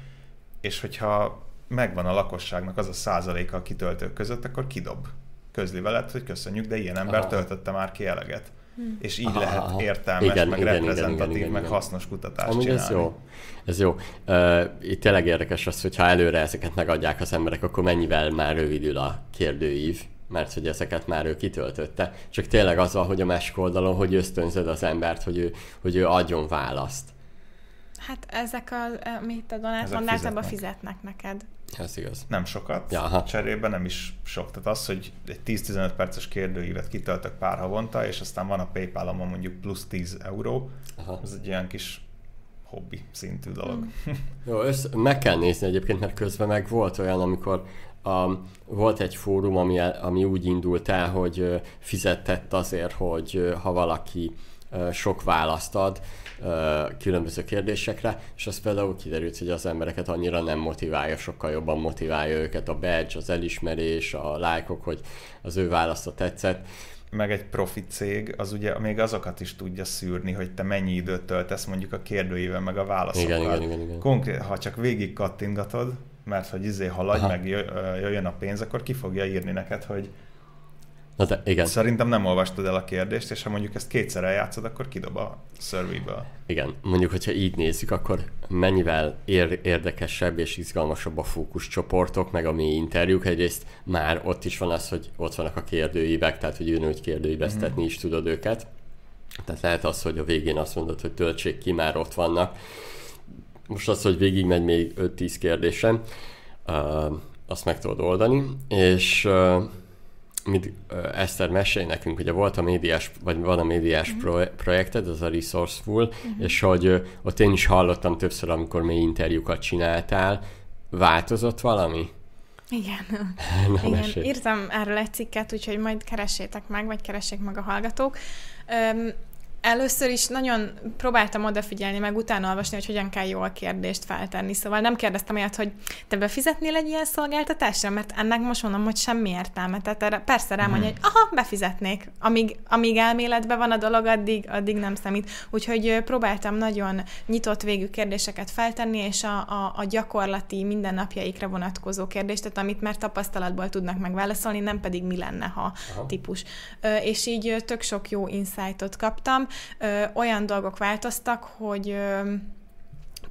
és hogyha megvan a lakosságnak az a százaléka a kitöltők között, akkor kidob közli veled, hogy köszönjük, de ilyen ember Aha. töltötte már ki eleget. Hm. És így aha, lehet értelmes, igen, meg igen, reprezentatív, igen, igen, meg igen. hasznos kutatást Amúgy csinálni. ez jó. Ez jó. Uh, itt tényleg érdekes az, hogy ha előre ezeket megadják az emberek, akkor mennyivel már rövidül a kérdőív, mert hogy ezeket már ő kitöltötte. Csak tényleg azzal, hogy a másik oldalon, hogy ösztönzöd az embert, hogy ő, hogy ő adjon választ. Hát ezek, a, amit a Donát mond, általában fizetnek neked. Ez igaz. Nem sokat. Ja, aha. Cserében nem is sok. Tehát az, hogy egy 10-15 perces kérdőívet kitöltök pár havonta, és aztán van a paypal mondjuk plusz 10 euró, aha. az egy ilyen kis hobbi szintű dolog. Mm. Jó, össze, meg kell nézni egyébként, mert közben meg volt olyan, amikor um, volt egy fórum, ami, ami úgy indult el, hogy fizetett azért, hogy ha valaki sok választ ad, különböző kérdésekre, és az például kiderült, hogy az embereket annyira nem motiválja, sokkal jobban motiválja őket a badge, az elismerés, a lájkok, hogy az ő választa tetszett meg egy profi cég, az ugye még azokat is tudja szűrni, hogy te mennyi időt töltesz mondjuk a kérdőjével, meg a válaszokkal. Igen, igen, igen, igen. Konkrét, ha csak végig kattingatod, mert hogy izé haladj, Aha. meg jöjjön a pénz, akkor ki fogja írni neked, hogy Na de, igen. Szerintem nem olvastad el a kérdést, és ha mondjuk ezt kétszer eljátszod, akkor kidob a survey-ből. Igen, mondjuk, hogyha így nézzük, akkor mennyivel ér- érdekesebb és izgalmasabb a fókuszcsoportok, meg a mély interjúk. Egyrészt már ott is van az, hogy ott vannak a kérdőívek, tehát hogy jön, hogy kérdőíveztetni mm. is tudod őket. Tehát lehet az, hogy a végén azt mondod, hogy töltsék ki, már ott vannak. Most az, hogy végig megy még 5-10 kérdésen, uh, azt meg tudod oldani, és uh, mint Eszter mesélj nekünk, ugye volt a médiás, vagy van a médiás uh-huh. projekted, az a Resourceful, uh-huh. és hogy ott én is hallottam többször, amikor mély interjúkat csináltál, változott valami? Igen. Na, Igen. Írtam erről egy cikket, úgyhogy majd keressétek meg, vagy keressék meg a hallgatók. Um, Először is nagyon próbáltam odafigyelni, meg utána olvasni, hogy hogyan kell jól kérdést feltenni. Szóval nem kérdeztem olyat, hogy te befizetnél egy ilyen szolgáltatásra, mert ennek most mondom, hogy semmi értelme. Tehát erre persze rámondja, hmm. hogy aha, befizetnék. Amíg, amíg elméletben van a dolog, addig, addig nem számít. Úgyhogy próbáltam nagyon nyitott végű kérdéseket feltenni, és a, a, a gyakorlati mindennapjaikra vonatkozó kérdést, tehát amit már tapasztalatból tudnak megválaszolni, nem pedig mi lenne, ha aha. típus. És így tök sok jó insightot kaptam olyan dolgok változtak, hogy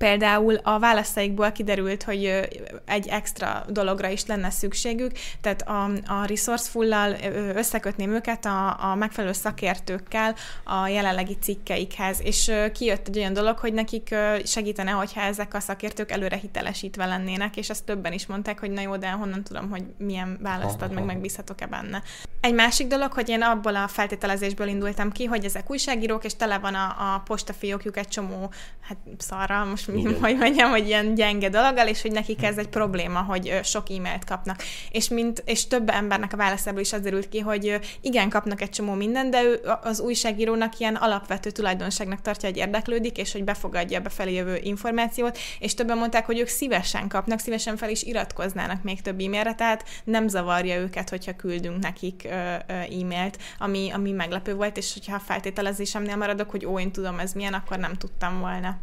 Például a válaszaikból kiderült, hogy egy extra dologra is lenne szükségük, tehát a, a Resourceful-lal összekötném őket a, a megfelelő szakértőkkel a jelenlegi cikkeikhez, és kijött egy olyan dolog, hogy nekik segítene, hogyha ezek a szakértők előre hitelesítve lennének, és ezt többen is mondták, hogy na jó, de honnan tudom, hogy milyen választ ad, meg megbízhatok-e benne. Egy másik dolog, hogy én abból a feltételezésből indultam ki, hogy ezek újságírók, és tele van a, a postafiókjuk egy csomó, hát szarra, most hogy mondjam, hogy ilyen gyenge dologgal, és hogy nekik ez egy probléma, hogy sok e-mailt kapnak. És, mint, és több embernek a válaszából is az derült ki, hogy igen, kapnak egy csomó mindent, de ő az újságírónak ilyen alapvető tulajdonságnak tartja, hogy érdeklődik, és hogy befogadja a befelé jövő információt, és többen mondták, hogy ők szívesen kapnak, szívesen fel is iratkoznának még több e-mailre, tehát nem zavarja őket, hogyha küldünk nekik e-mailt, ami, ami meglepő volt, és hogyha a feltételezésemnél maradok, hogy ó, én tudom ez milyen, akkor nem tudtam volna.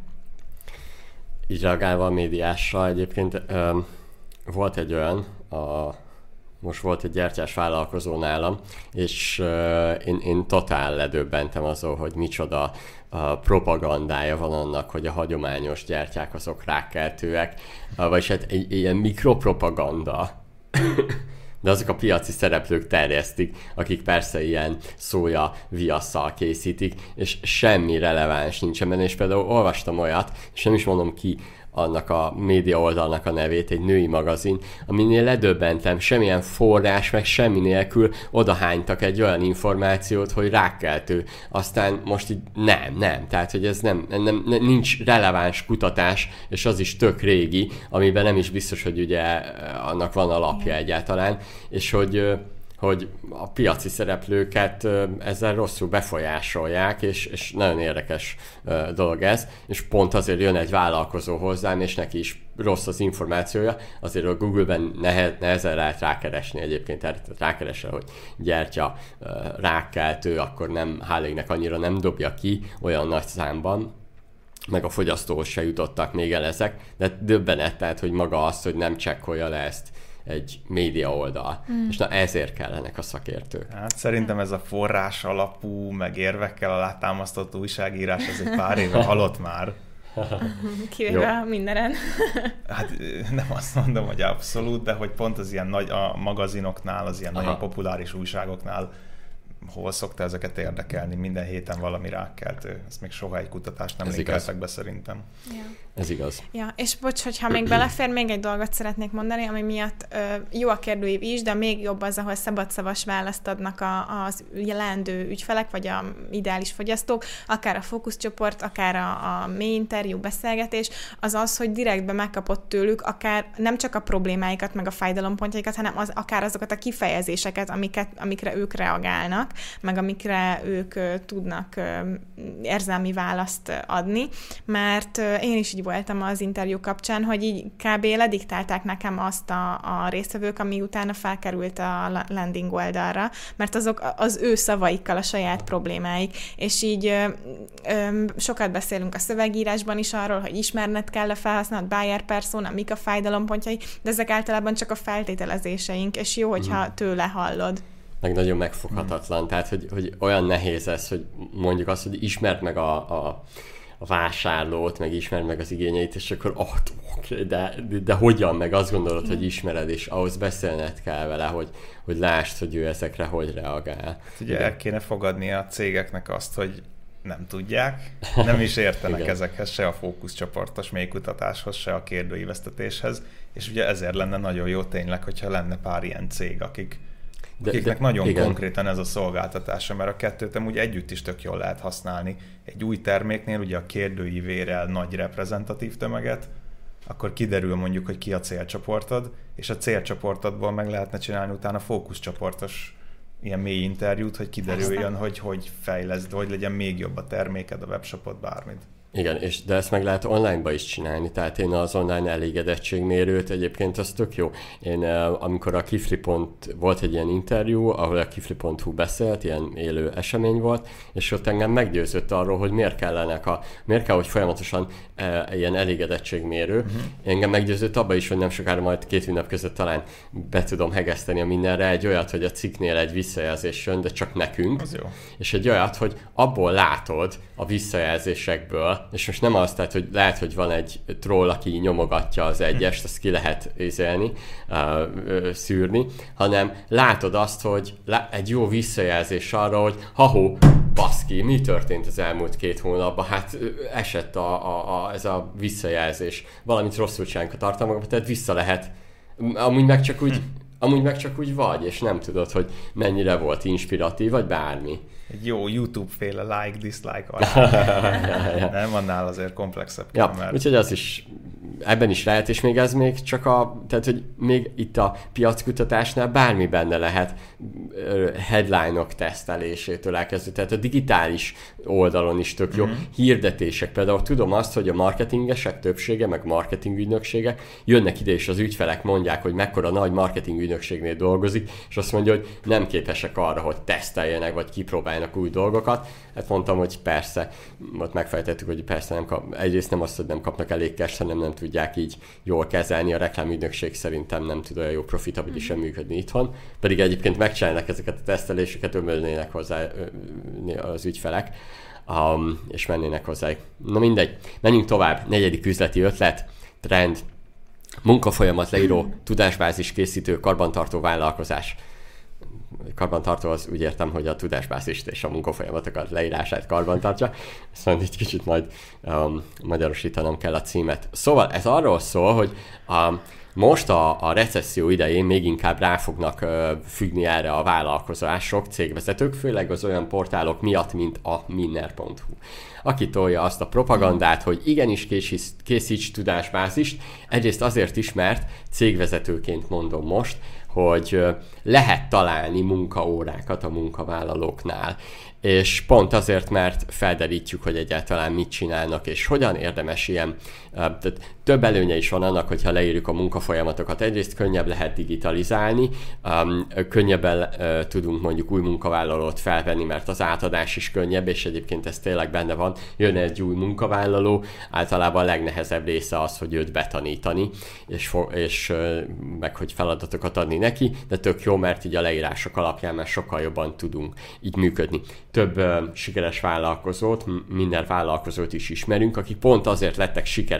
Így reagálva a médiásra egyébként volt egy olyan, a, most volt egy gyertyás vállalkozó nálam, és uh, én, én totál ledöbbentem azon, hogy micsoda a propagandája van annak, hogy a hagyományos gyertyák azok rákkeltőek, vagyis hát egy, egy ilyen mikropropaganda. De azok a piaci szereplők terjesztik, akik persze ilyen szója viasszal készítik, és semmi releváns nincsen benne, és például olvastam olyat, és nem is mondom ki, annak a média oldalnak a nevét, egy női magazin, aminél ledöbbentem, semmilyen forrás, meg semmi nélkül odahánytak egy olyan információt, hogy rákkeltő. Aztán most így nem, nem, tehát hogy ez nem, nem, nem, nincs releváns kutatás, és az is tök régi, amiben nem is biztos, hogy ugye annak van alapja egyáltalán, és hogy hogy a piaci szereplőket ezzel rosszul befolyásolják, és, és nagyon érdekes dolog ez, és pont azért jön egy vállalkozó hozzám, és neki is rossz az információja, azért a Google-ben nehe, nehezen lehet rákeresni egyébként, tehát rákeresel, hogy gyertya rákkeltő, akkor nem, hálégnek annyira nem dobja ki olyan nagy számban, meg a fogyasztóhoz se jutottak még el ezek, de döbbenet, tehát, hogy maga az, hogy nem csekkolja le ezt egy média oldal. Mm. És na ezért kellenek a szakértők. Hát szerintem ez a forrás alapú, meg érvekkel alátámasztott újságírás, ez egy pár éve halott már. Kivéve mindenen. hát nem azt mondom, hogy abszolút, de hogy pont az ilyen nagy a magazinoknál, az ilyen Aha. nagyon populáris újságoknál hol szokta ezeket érdekelni? Minden héten valami rákkeltő. Ezt még soha egy kutatást nem linkeltek be szerintem. Ja. Ez igaz. Ja, és bocs, hogyha még belefér, még egy dolgot szeretnék mondani, ami miatt ö, jó a kérdőív is, de még jobb az, ahol szabadszavas választ adnak a, az leendő ügyfelek, vagy a ideális fogyasztók, akár a fókuszcsoport, akár a, a mély interjú, beszélgetés, az az, hogy direktbe megkapott tőlük akár nem csak a problémáikat, meg a fájdalompontjaikat, hanem az, akár azokat a kifejezéseket, amiket, amikre ők reagálnak, meg amikre ők ö, tudnak ö, érzelmi választ adni, mert ö, én is így voltam az interjú kapcsán, hogy így kb. lediktálták nekem azt a, a résztvevők, ami utána felkerült a landing oldalra, mert azok az ő szavaikkal a saját problémáik, és így ö, ö, sokat beszélünk a szövegírásban is arról, hogy ismerned kell a felhasználat, buyer persona, mik a fájdalompontjai, de ezek általában csak a feltételezéseink, és jó, hogyha mm. tőle hallod meg nagyon megfoghatatlan. Tehát, hogy, hogy olyan nehéz ez, hogy mondjuk azt, hogy ismert meg a, a a vásárlót, meg ismer meg az igényeit, és akkor oh, okay, de, de, de hogyan, meg azt gondolod, hogy ismered, és ahhoz beszélned kell vele, hogy, hogy lásd, hogy ő ezekre hogy reagál. Hát ugye el kéne fogadni a cégeknek azt, hogy nem tudják, nem is értenek ezekhez, se a fókuszcsoportos mélykutatáshoz, se a kérdőívesztetéshez, és ugye ezért lenne nagyon jó tényleg, hogyha lenne pár ilyen cég, akik de, akiknek de, nagyon igen. konkrétan ez a szolgáltatása, mert a kettőt amúgy együtt is tök jól lehet használni. Egy új terméknél ugye a kérdőívére nagy reprezentatív tömeget, akkor kiderül mondjuk, hogy ki a célcsoportod, és a célcsoportodból meg lehetne csinálni utána fókuszcsoportos ilyen mély interjút, hogy kiderüljön, hogy hogy fejleszd, hogy legyen még jobb a terméked, a webshopod, bármit. Igen, és de ezt meg lehet online-ba is csinálni, tehát én az online elégedettségmérőt egyébként az tök jó. Én amikor a Kifli pont, volt egy ilyen interjú, ahol a Kifli.hu beszélt, ilyen élő esemény volt, és ott engem meggyőzött arról, hogy miért kellenek a, miért kell, hogy folyamatosan e, ilyen elégedettségmérő. Uh-huh. Engem meggyőzött abba is, hogy nem sokára majd két ünnep között talán be tudom hegeszteni a mindenre egy olyat, hogy a cikknél egy visszajelzés jön, de csak nekünk. Az jó. És egy olyat, hogy abból látod a visszajelzésekből, és most nem az, tehát, hogy lehet, hogy van egy troll, aki nyomogatja az egyest, azt ki lehet ézelni, uh, szűrni, hanem látod azt, hogy egy jó visszajelzés arra, hogy ha-hó, baszki, mi történt az elmúlt két hónapban? Hát esett a, a, a, ez a visszajelzés. Valamit rosszul csinálunk a tartalmakban, tehát vissza lehet. Amúgy meg csak úgy amúgy meg csak úgy vagy, és nem tudod, hogy mennyire volt inspiratív, vagy bármi. Egy jó YouTube-féle like, dislike alá. nem, annál azért komplexebb ja, kell, mert... Úgyhogy az is ebben is lehet, és még ez még csak a, tehát hogy még itt a piackutatásnál bármi benne lehet headline-ok tesztelésétől elkezdve, tehát a digitális oldalon is tök jó. Mm-hmm. Hirdetések, például tudom azt, hogy a marketingesek többsége, meg marketing ügynökségek jönnek ide, és az ügyfelek mondják, hogy mekkora nagy marketing ügynökségnél dolgozik, és azt mondja, hogy nem képesek arra, hogy teszteljenek, vagy kipróbáljanak új dolgokat. Hát mondtam, hogy persze, ott megfejtettük, hogy persze nem kap, egyrészt nem azt, hogy nem kapnak elég cash, hanem nem tudják így jól kezelni. A reklámügynökség szerintem nem tud olyan jó profitabilisan mm-hmm. működni itthon, pedig egyébként megcsinálnak ezeket a teszteléseket, ömölnének hozzá az ügyfelek um, és mennének hozzá. Na mindegy, menjünk tovább. Negyedik üzleti ötlet, trend, munkafolyamat leíró, tudásbázis készítő, karbantartó vállalkozás. Karbantartó az úgy értem, hogy a tudásbázist és a munkafolyamatokat leírását karbantartja. Szóval így kicsit majd um, magyarosítanom kell a címet. Szóval ez arról szól, hogy um, most a, a recesszió idején még inkább rá fognak ö, függni erre a vállalkozások, cégvezetők, főleg az olyan portálok miatt, mint a minner.hu. Aki tolja azt a propagandát, hogy igenis készíts, készíts tudásbázist, egyrészt azért is, mert cégvezetőként mondom most, hogy lehet találni munkaórákat a munkavállalóknál. És pont azért, mert felderítjük, hogy egyáltalán mit csinálnak, és hogyan érdemes ilyen, tehát több előnye is van annak, hogyha leírjuk a munkafolyamatokat. Egyrészt könnyebb lehet digitalizálni, könnyebben tudunk mondjuk új munkavállalót felvenni, mert az átadás is könnyebb, és egyébként ez tényleg benne van. Jön egy új munkavállaló, általában a legnehezebb része az, hogy őt betanítani, és, és meg hogy feladatokat adni neki, de tök jó, mert így a leírások alapján már sokkal jobban tudunk így működni több sikeres vállalkozót, minden vállalkozót is ismerünk, akik pont azért lettek sikeresek,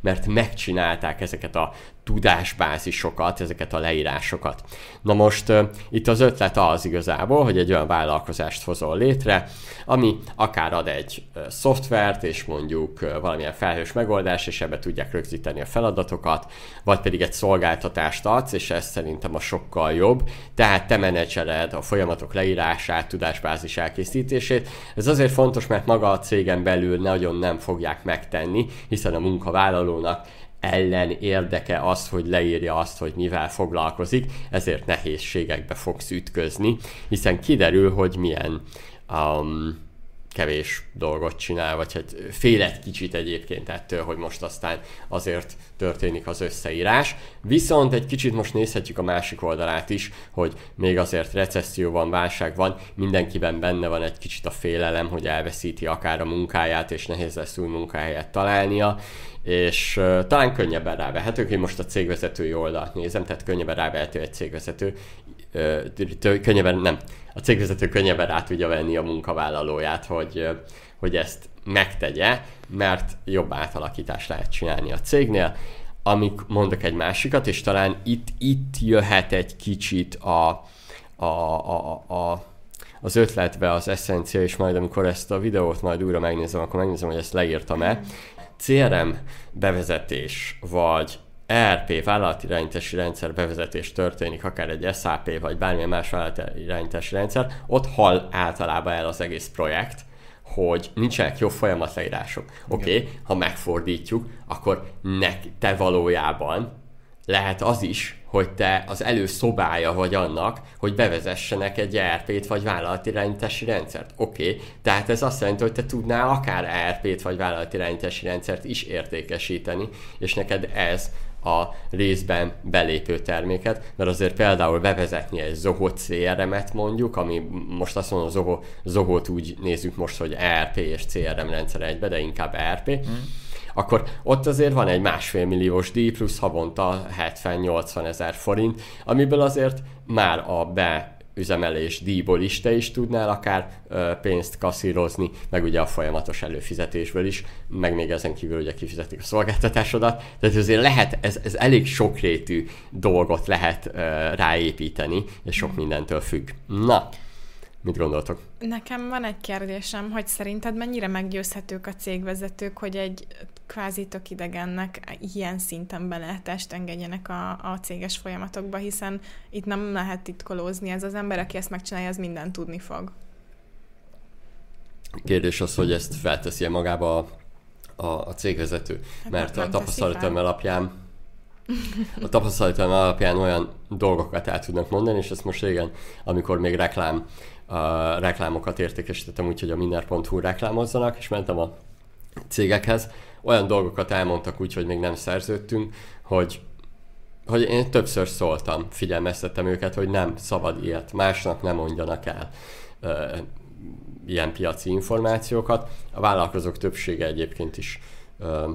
mert megcsinálták ezeket a tudásbázisokat, ezeket a leírásokat. Na most itt az ötlet az igazából, hogy egy olyan vállalkozást hozol létre, ami akár ad egy szoftvert, és mondjuk valamilyen felhős megoldás, és ebbe tudják rögzíteni a feladatokat, vagy pedig egy szolgáltatást adsz, és ez szerintem a sokkal jobb. Tehát te menedzseled a folyamatok leírását, tudásbázis elkészítését. Ez azért fontos, mert maga a cégen belül nagyon nem fogják megtenni, hiszen a munkavállalónak ellen érdeke az, hogy leírja azt, hogy mivel foglalkozik, ezért nehézségekbe fogsz ütközni, hiszen kiderül, hogy milyen um, kevés dolgot csinál, vagy hát fél egy kicsit egyébként ettől, hogy most aztán azért történik az összeírás. Viszont egy kicsit most nézhetjük a másik oldalát is, hogy még azért recesszió van, válság van, mindenkiben benne van egy kicsit a félelem, hogy elveszíti akár a munkáját, és nehéz lesz új munkahelyet találnia, és uh, talán könnyebben rávehetők, én most a cégvezetői oldalt nézem, tehát könnyebben rávehető egy cégvezető, könnyebben nem, a cégvezető könnyebben rá tudja venni a munkavállalóját, hogy, hogy ezt megtegye, mert jobb átalakítást lehet csinálni a cégnél. Amik mondok egy másikat, és talán itt, itt jöhet egy kicsit a, a, a, a az ötletbe az eszencia, és majd amikor ezt a videót majd újra megnézem, akkor megnézem, hogy ezt leírtam-e. CRM bevezetés, vagy ERP vállalatirányítási rendszer bevezetés történik, akár egy SAP, vagy bármilyen más vállalatirányítási rendszer, ott hal általában el az egész projekt, hogy nincsenek jó folyamatleírások. Oké, okay, ha megfordítjuk, akkor nek, te valójában lehet az is, hogy te az előszobája vagy annak, hogy bevezessenek egy ERP-t vagy vállalatirányítási rendszert. Oké, okay. tehát ez azt jelenti, hogy te tudnál akár ERP-t vagy vállalatirányítási rendszert is értékesíteni, és neked ez a részben belépő terméket, mert azért például bevezetni egy Zoho CRM-et mondjuk, ami most azt mondom, Zoho, Zoho-t úgy nézzük most, hogy ERP és CRM rendszer egybe, de inkább ERP, mm. Akkor ott azért van egy másfél milliós díj plusz havonta 70-80 ezer forint, amiből azért már a be üzemelés díjból is te is tudnál akár pénzt kasszírozni, meg ugye a folyamatos előfizetésből is, meg még ezen kívül ugye kifizetik a szolgáltatásodat, tehát azért lehet, ez, ez elég sokrétű dolgot lehet ráépíteni, és sok mindentől függ. Na, Mit gondoltok? Nekem van egy kérdésem, hogy szerinted mennyire meggyőzhetők a cégvezetők, hogy egy kvázi tök idegennek ilyen szinten belehetest engedjenek a, a céges folyamatokba, hiszen itt nem lehet titkolózni. Ez az ember, aki ezt megcsinálja, az mindent tudni fog. Kérdés az, hogy ezt felteszi magába a, a, a cégvezető. Hát Mert a tapasztalatom alapján a tapasztalatom alapján olyan dolgokat el tudnak mondani, és ezt most régen, amikor még reklám, uh, reklámokat értékesítettem úgy, hogy a minner.hu reklámozzanak, és mentem a cégekhez, olyan dolgokat elmondtak úgy, hogy még nem szerződtünk, hogy hogy én többször szóltam, figyelmeztettem őket, hogy nem szabad ilyet, másnak nem mondjanak el uh, ilyen piaci információkat. A vállalkozók többsége egyébként is uh,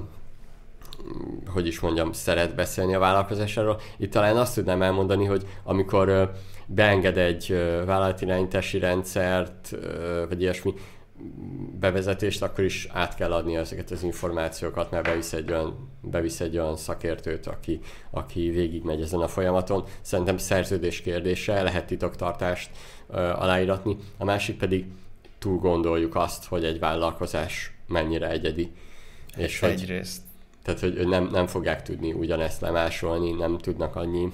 hogy is mondjam, szeret beszélni a vállalkozásáról. Itt talán azt tudnám elmondani, hogy amikor beenged egy vállalatirányítási rendszert, vagy ilyesmi bevezetést, akkor is át kell adni ezeket az információkat, mert bevisz egy olyan, bevisz egy olyan szakértőt, aki, aki végigmegy ezen a folyamaton. Szerintem szerződés kérdése, lehet titoktartást aláíratni. A másik pedig túl gondoljuk azt, hogy egy vállalkozás mennyire egyedi. És Egyrészt. Tehát, hogy nem, nem fogják tudni ugyanezt lemásolni, nem tudnak annyi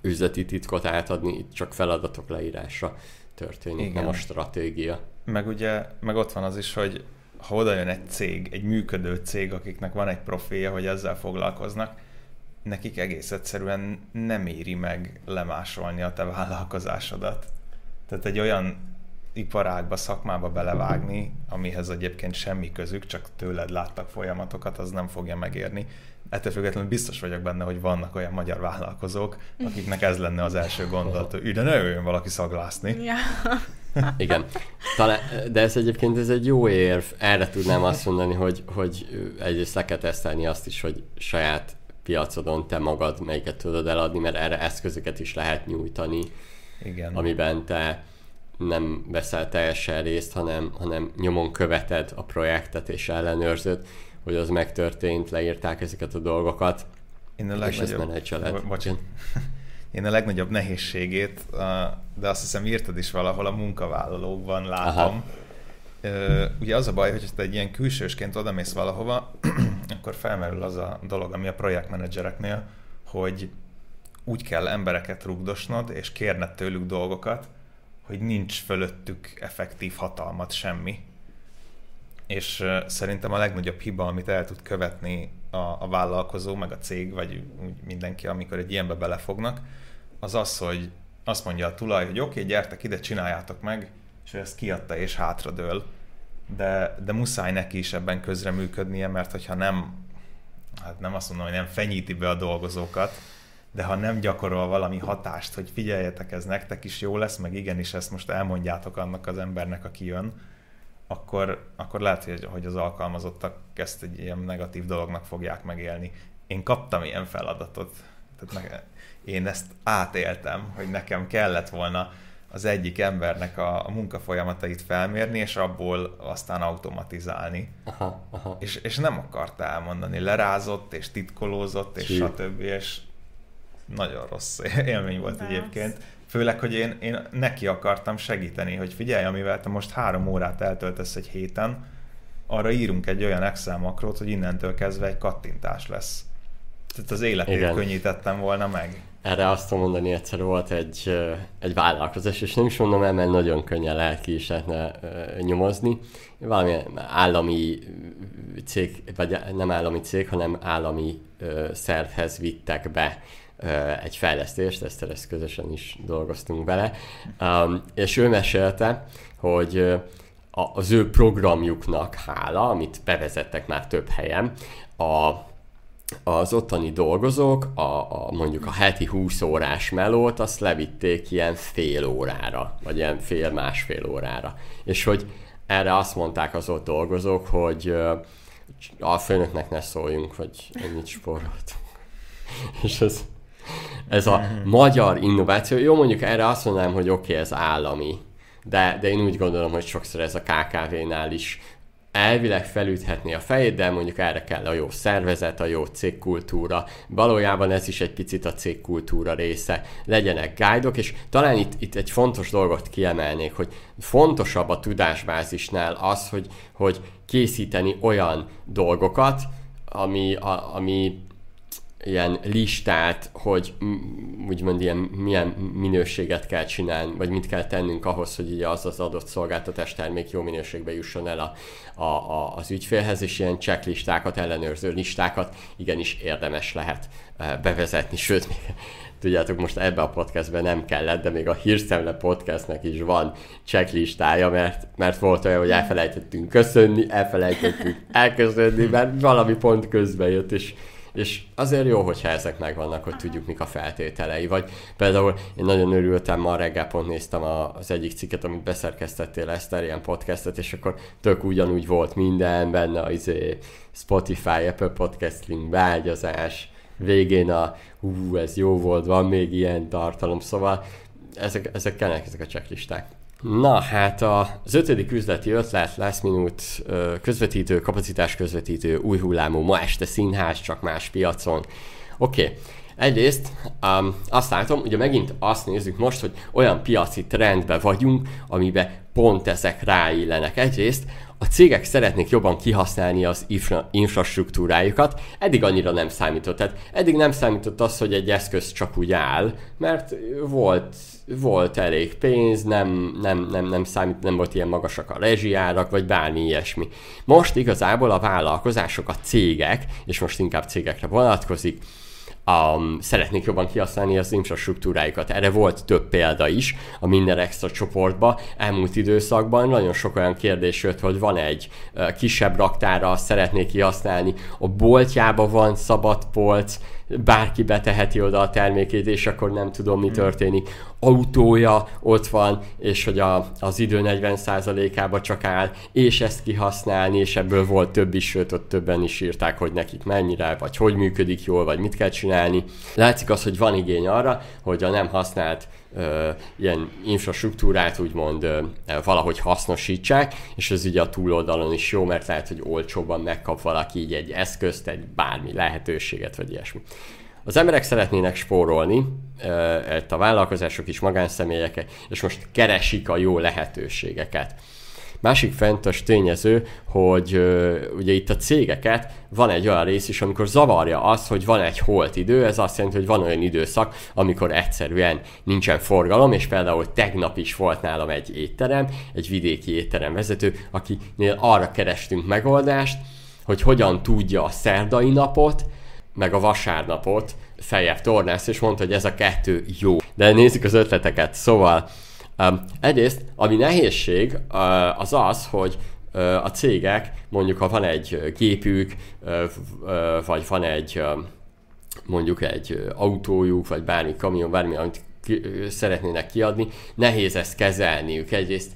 üzleti titkot átadni, itt csak feladatok leírása történik, Igen. nem a stratégia. Meg ugye, meg ott van az is, hogy ha oda jön egy cég, egy működő cég, akiknek van egy profilja, hogy ezzel foglalkoznak, nekik egész egyszerűen nem éri meg lemásolni a te vállalkozásodat. Tehát egy olyan iparágba, szakmába belevágni, amihez egyébként semmi közük, csak tőled láttak folyamatokat, az nem fogja megérni. Ettől függetlenül biztos vagyok benne, hogy vannak olyan magyar vállalkozók, akiknek ez lenne az első gondolat, hogy ide ne jöjjön valaki szaglászni. Ja. Igen. Talán, de ez egyébként ez egy jó érv. Erre tudnám azt mondani, hogy, hogy egyrészt le kell tesztelni azt is, hogy saját piacodon te magad melyiket tudod eladni, mert erre eszközöket is lehet nyújtani, Igen. amiben te nem veszel teljesen részt, hanem, hanem nyomon követed a projektet és ellenőrzöd, hogy az megtörtént, leírták ezeket a dolgokat, Én a legnagyobb... és ezt Én a legnagyobb nehézségét, de azt hiszem írtad is valahol a munkavállalókban látom. Aha. Ugye az a baj, hogy te egy ilyen külsősként odamész valahova, akkor felmerül az a dolog, ami a projektmenedzsereknél, hogy úgy kell embereket rugdosnod, és kérned tőlük dolgokat, hogy nincs fölöttük effektív hatalmat semmi. És szerintem a legnagyobb hiba, amit el tud követni a, a vállalkozó, meg a cég, vagy úgy mindenki, amikor egy ilyenbe belefognak, az az, hogy azt mondja a tulaj, hogy oké, okay, gyertek ide, csináljátok meg, és ezt kiadta és hátradől. De, de muszáj neki is ebben közreműködnie, mert hogyha nem, hát nem azt mondom, hogy nem fenyíti be a dolgozókat, de ha nem gyakorol valami hatást, hogy figyeljetek, ez nektek is jó lesz, meg igenis ezt most elmondjátok annak az embernek, aki jön, akkor, akkor lehet, hogy, hogy az alkalmazottak ezt egy ilyen negatív dolognak fogják megélni. Én kaptam ilyen feladatot, tehát meg, én ezt átéltem, hogy nekem kellett volna az egyik embernek a, a munkafolyamatait felmérni, és abból aztán automatizálni. Aha, aha. És, és nem akarta elmondani, lerázott, és titkolózott, és stb. És nagyon rossz élmény volt De egyébként. Főleg, hogy én, én neki akartam segíteni, hogy figyelj, amivel te most három órát eltöltesz egy héten, arra írunk egy olyan Excel makrót, hogy innentől kezdve egy kattintás lesz. Tehát az életét Igen. könnyítettem volna meg. Erre azt tudom mondani, egyszer volt egy, egy vállalkozás, és nem is mondom el, mert nagyon könnyen lehet ki is lehetne nyomozni. Valami állami cég, vagy nem állami cég, hanem állami szervhez vittek be egy fejlesztést, ezt, ezt közösen is dolgoztunk bele, um, és ő mesélte, hogy az ő programjuknak hála, amit bevezettek már több helyen, a, az ottani dolgozók a, a, mondjuk a heti 20 órás melót azt levitték ilyen fél órára, vagy ilyen fél-másfél órára. És hogy erre azt mondták az ott dolgozók, hogy a főnöknek ne szóljunk, hogy ennyit spóroltunk. És ez, ez a magyar innováció. Jó, mondjuk erre azt mondanám, hogy oké, okay, ez állami, de, de én úgy gondolom, hogy sokszor ez a KKV-nál is elvileg felüthetné a fejét, de mondjuk erre kell a jó szervezet, a jó cégkultúra. Valójában ez is egy picit a cégkultúra része. Legyenek guide és talán itt, itt egy fontos dolgot kiemelnék, hogy fontosabb a tudásbázisnál az, hogy, hogy készíteni olyan dolgokat, ami, a, ami ilyen listát, hogy úgymond ilyen milyen minőséget kell csinálni, vagy mit kell tennünk ahhoz, hogy ugye az az adott szolgáltatás termék jó minőségbe jusson el a, a, a, az ügyfélhez, és ilyen checklistákat, ellenőrző listákat igenis érdemes lehet bevezetni, sőt, még tudjátok, most ebbe a podcastben nem kellett, de még a Hírszemle podcastnek is van checklistája, mert, mert volt olyan, hogy elfelejtettünk köszönni, elfelejtettünk elköszönni, mert valami pont közben jött, és és azért jó, hogyha ezek megvannak, hogy tudjuk, mik a feltételei. Vagy például én nagyon örültem, ma reggel pont néztem az egyik cikket, amit beszerkesztettél Eszter, ilyen podcastet, és akkor tök ugyanúgy volt minden benne, az izé, Spotify, Apple Podcast link, beágyazás, végén a hú, ez jó volt, van még ilyen tartalom, szóval ezek, ezek kellnek, ezek a checklisták. Na hát az ötödik üzleti ötlet, last minute közvetítő, kapacitás közvetítő, új hullámú, ma este színház, csak más piacon. Oké, okay. Egyrészt um, azt látom, ugye megint azt nézzük most, hogy olyan piaci trendben vagyunk, amiben pont ezek ráillenek. Egyrészt a cégek szeretnék jobban kihasználni az infra- infrastruktúrájukat, eddig annyira nem számított. Tehát eddig nem számított az, hogy egy eszköz csak úgy áll, mert volt, volt elég pénz, nem, nem, nem, nem számít, nem volt ilyen magasak a rezsiárak, vagy bármi ilyesmi. Most igazából a vállalkozások, a cégek, és most inkább cégekre vonatkozik, um, szeretnék jobban kihasználni az infrastruktúráikat. Erre volt több példa is a minden extra csoportba. Elmúlt időszakban nagyon sok olyan kérdés jött, hogy van egy uh, kisebb raktára, szeretnék kihasználni, a boltjába van szabad polc, bárki beteheti oda a termékét, és akkor nem tudom, mi hmm. történik. Autója ott van, és hogy a, az idő 40%-ába csak áll, és ezt kihasználni, és ebből volt több is, sőt, ott többen is írták, hogy nekik mennyire, vagy hogy működik jól, vagy mit kell csinálni. Látszik az, hogy van igény arra, hogy a nem használt ilyen infrastruktúrát úgymond valahogy hasznosítsák, és ez ugye a túloldalon is jó, mert lehet, hogy olcsóban megkap valaki így egy eszközt, egy bármi lehetőséget, vagy ilyesmi. Az emberek szeretnének spórolni, a vállalkozások is, magánszemélyek, és most keresik a jó lehetőségeket. Másik fontos tényező, hogy ugye itt a cégeket van egy olyan rész is, amikor zavarja az, hogy van egy holt idő, ez azt jelenti, hogy van olyan időszak, amikor egyszerűen nincsen forgalom, és például tegnap is volt nálam egy étterem, egy vidéki étterem vezető, akinél arra kerestünk megoldást, hogy hogyan tudja a szerdai napot, meg a vasárnapot feljebb tornász, és mondta, hogy ez a kettő jó. De nézzük az ötleteket. Szóval egyrészt, ami nehézség, az az, hogy a cégek, mondjuk ha van egy uh, vagy van egy mondjuk egy autójuk, vagy bármi kamion, bármi, amit szeretnének kiadni, nehéz ezt kezelniük. Egyrészt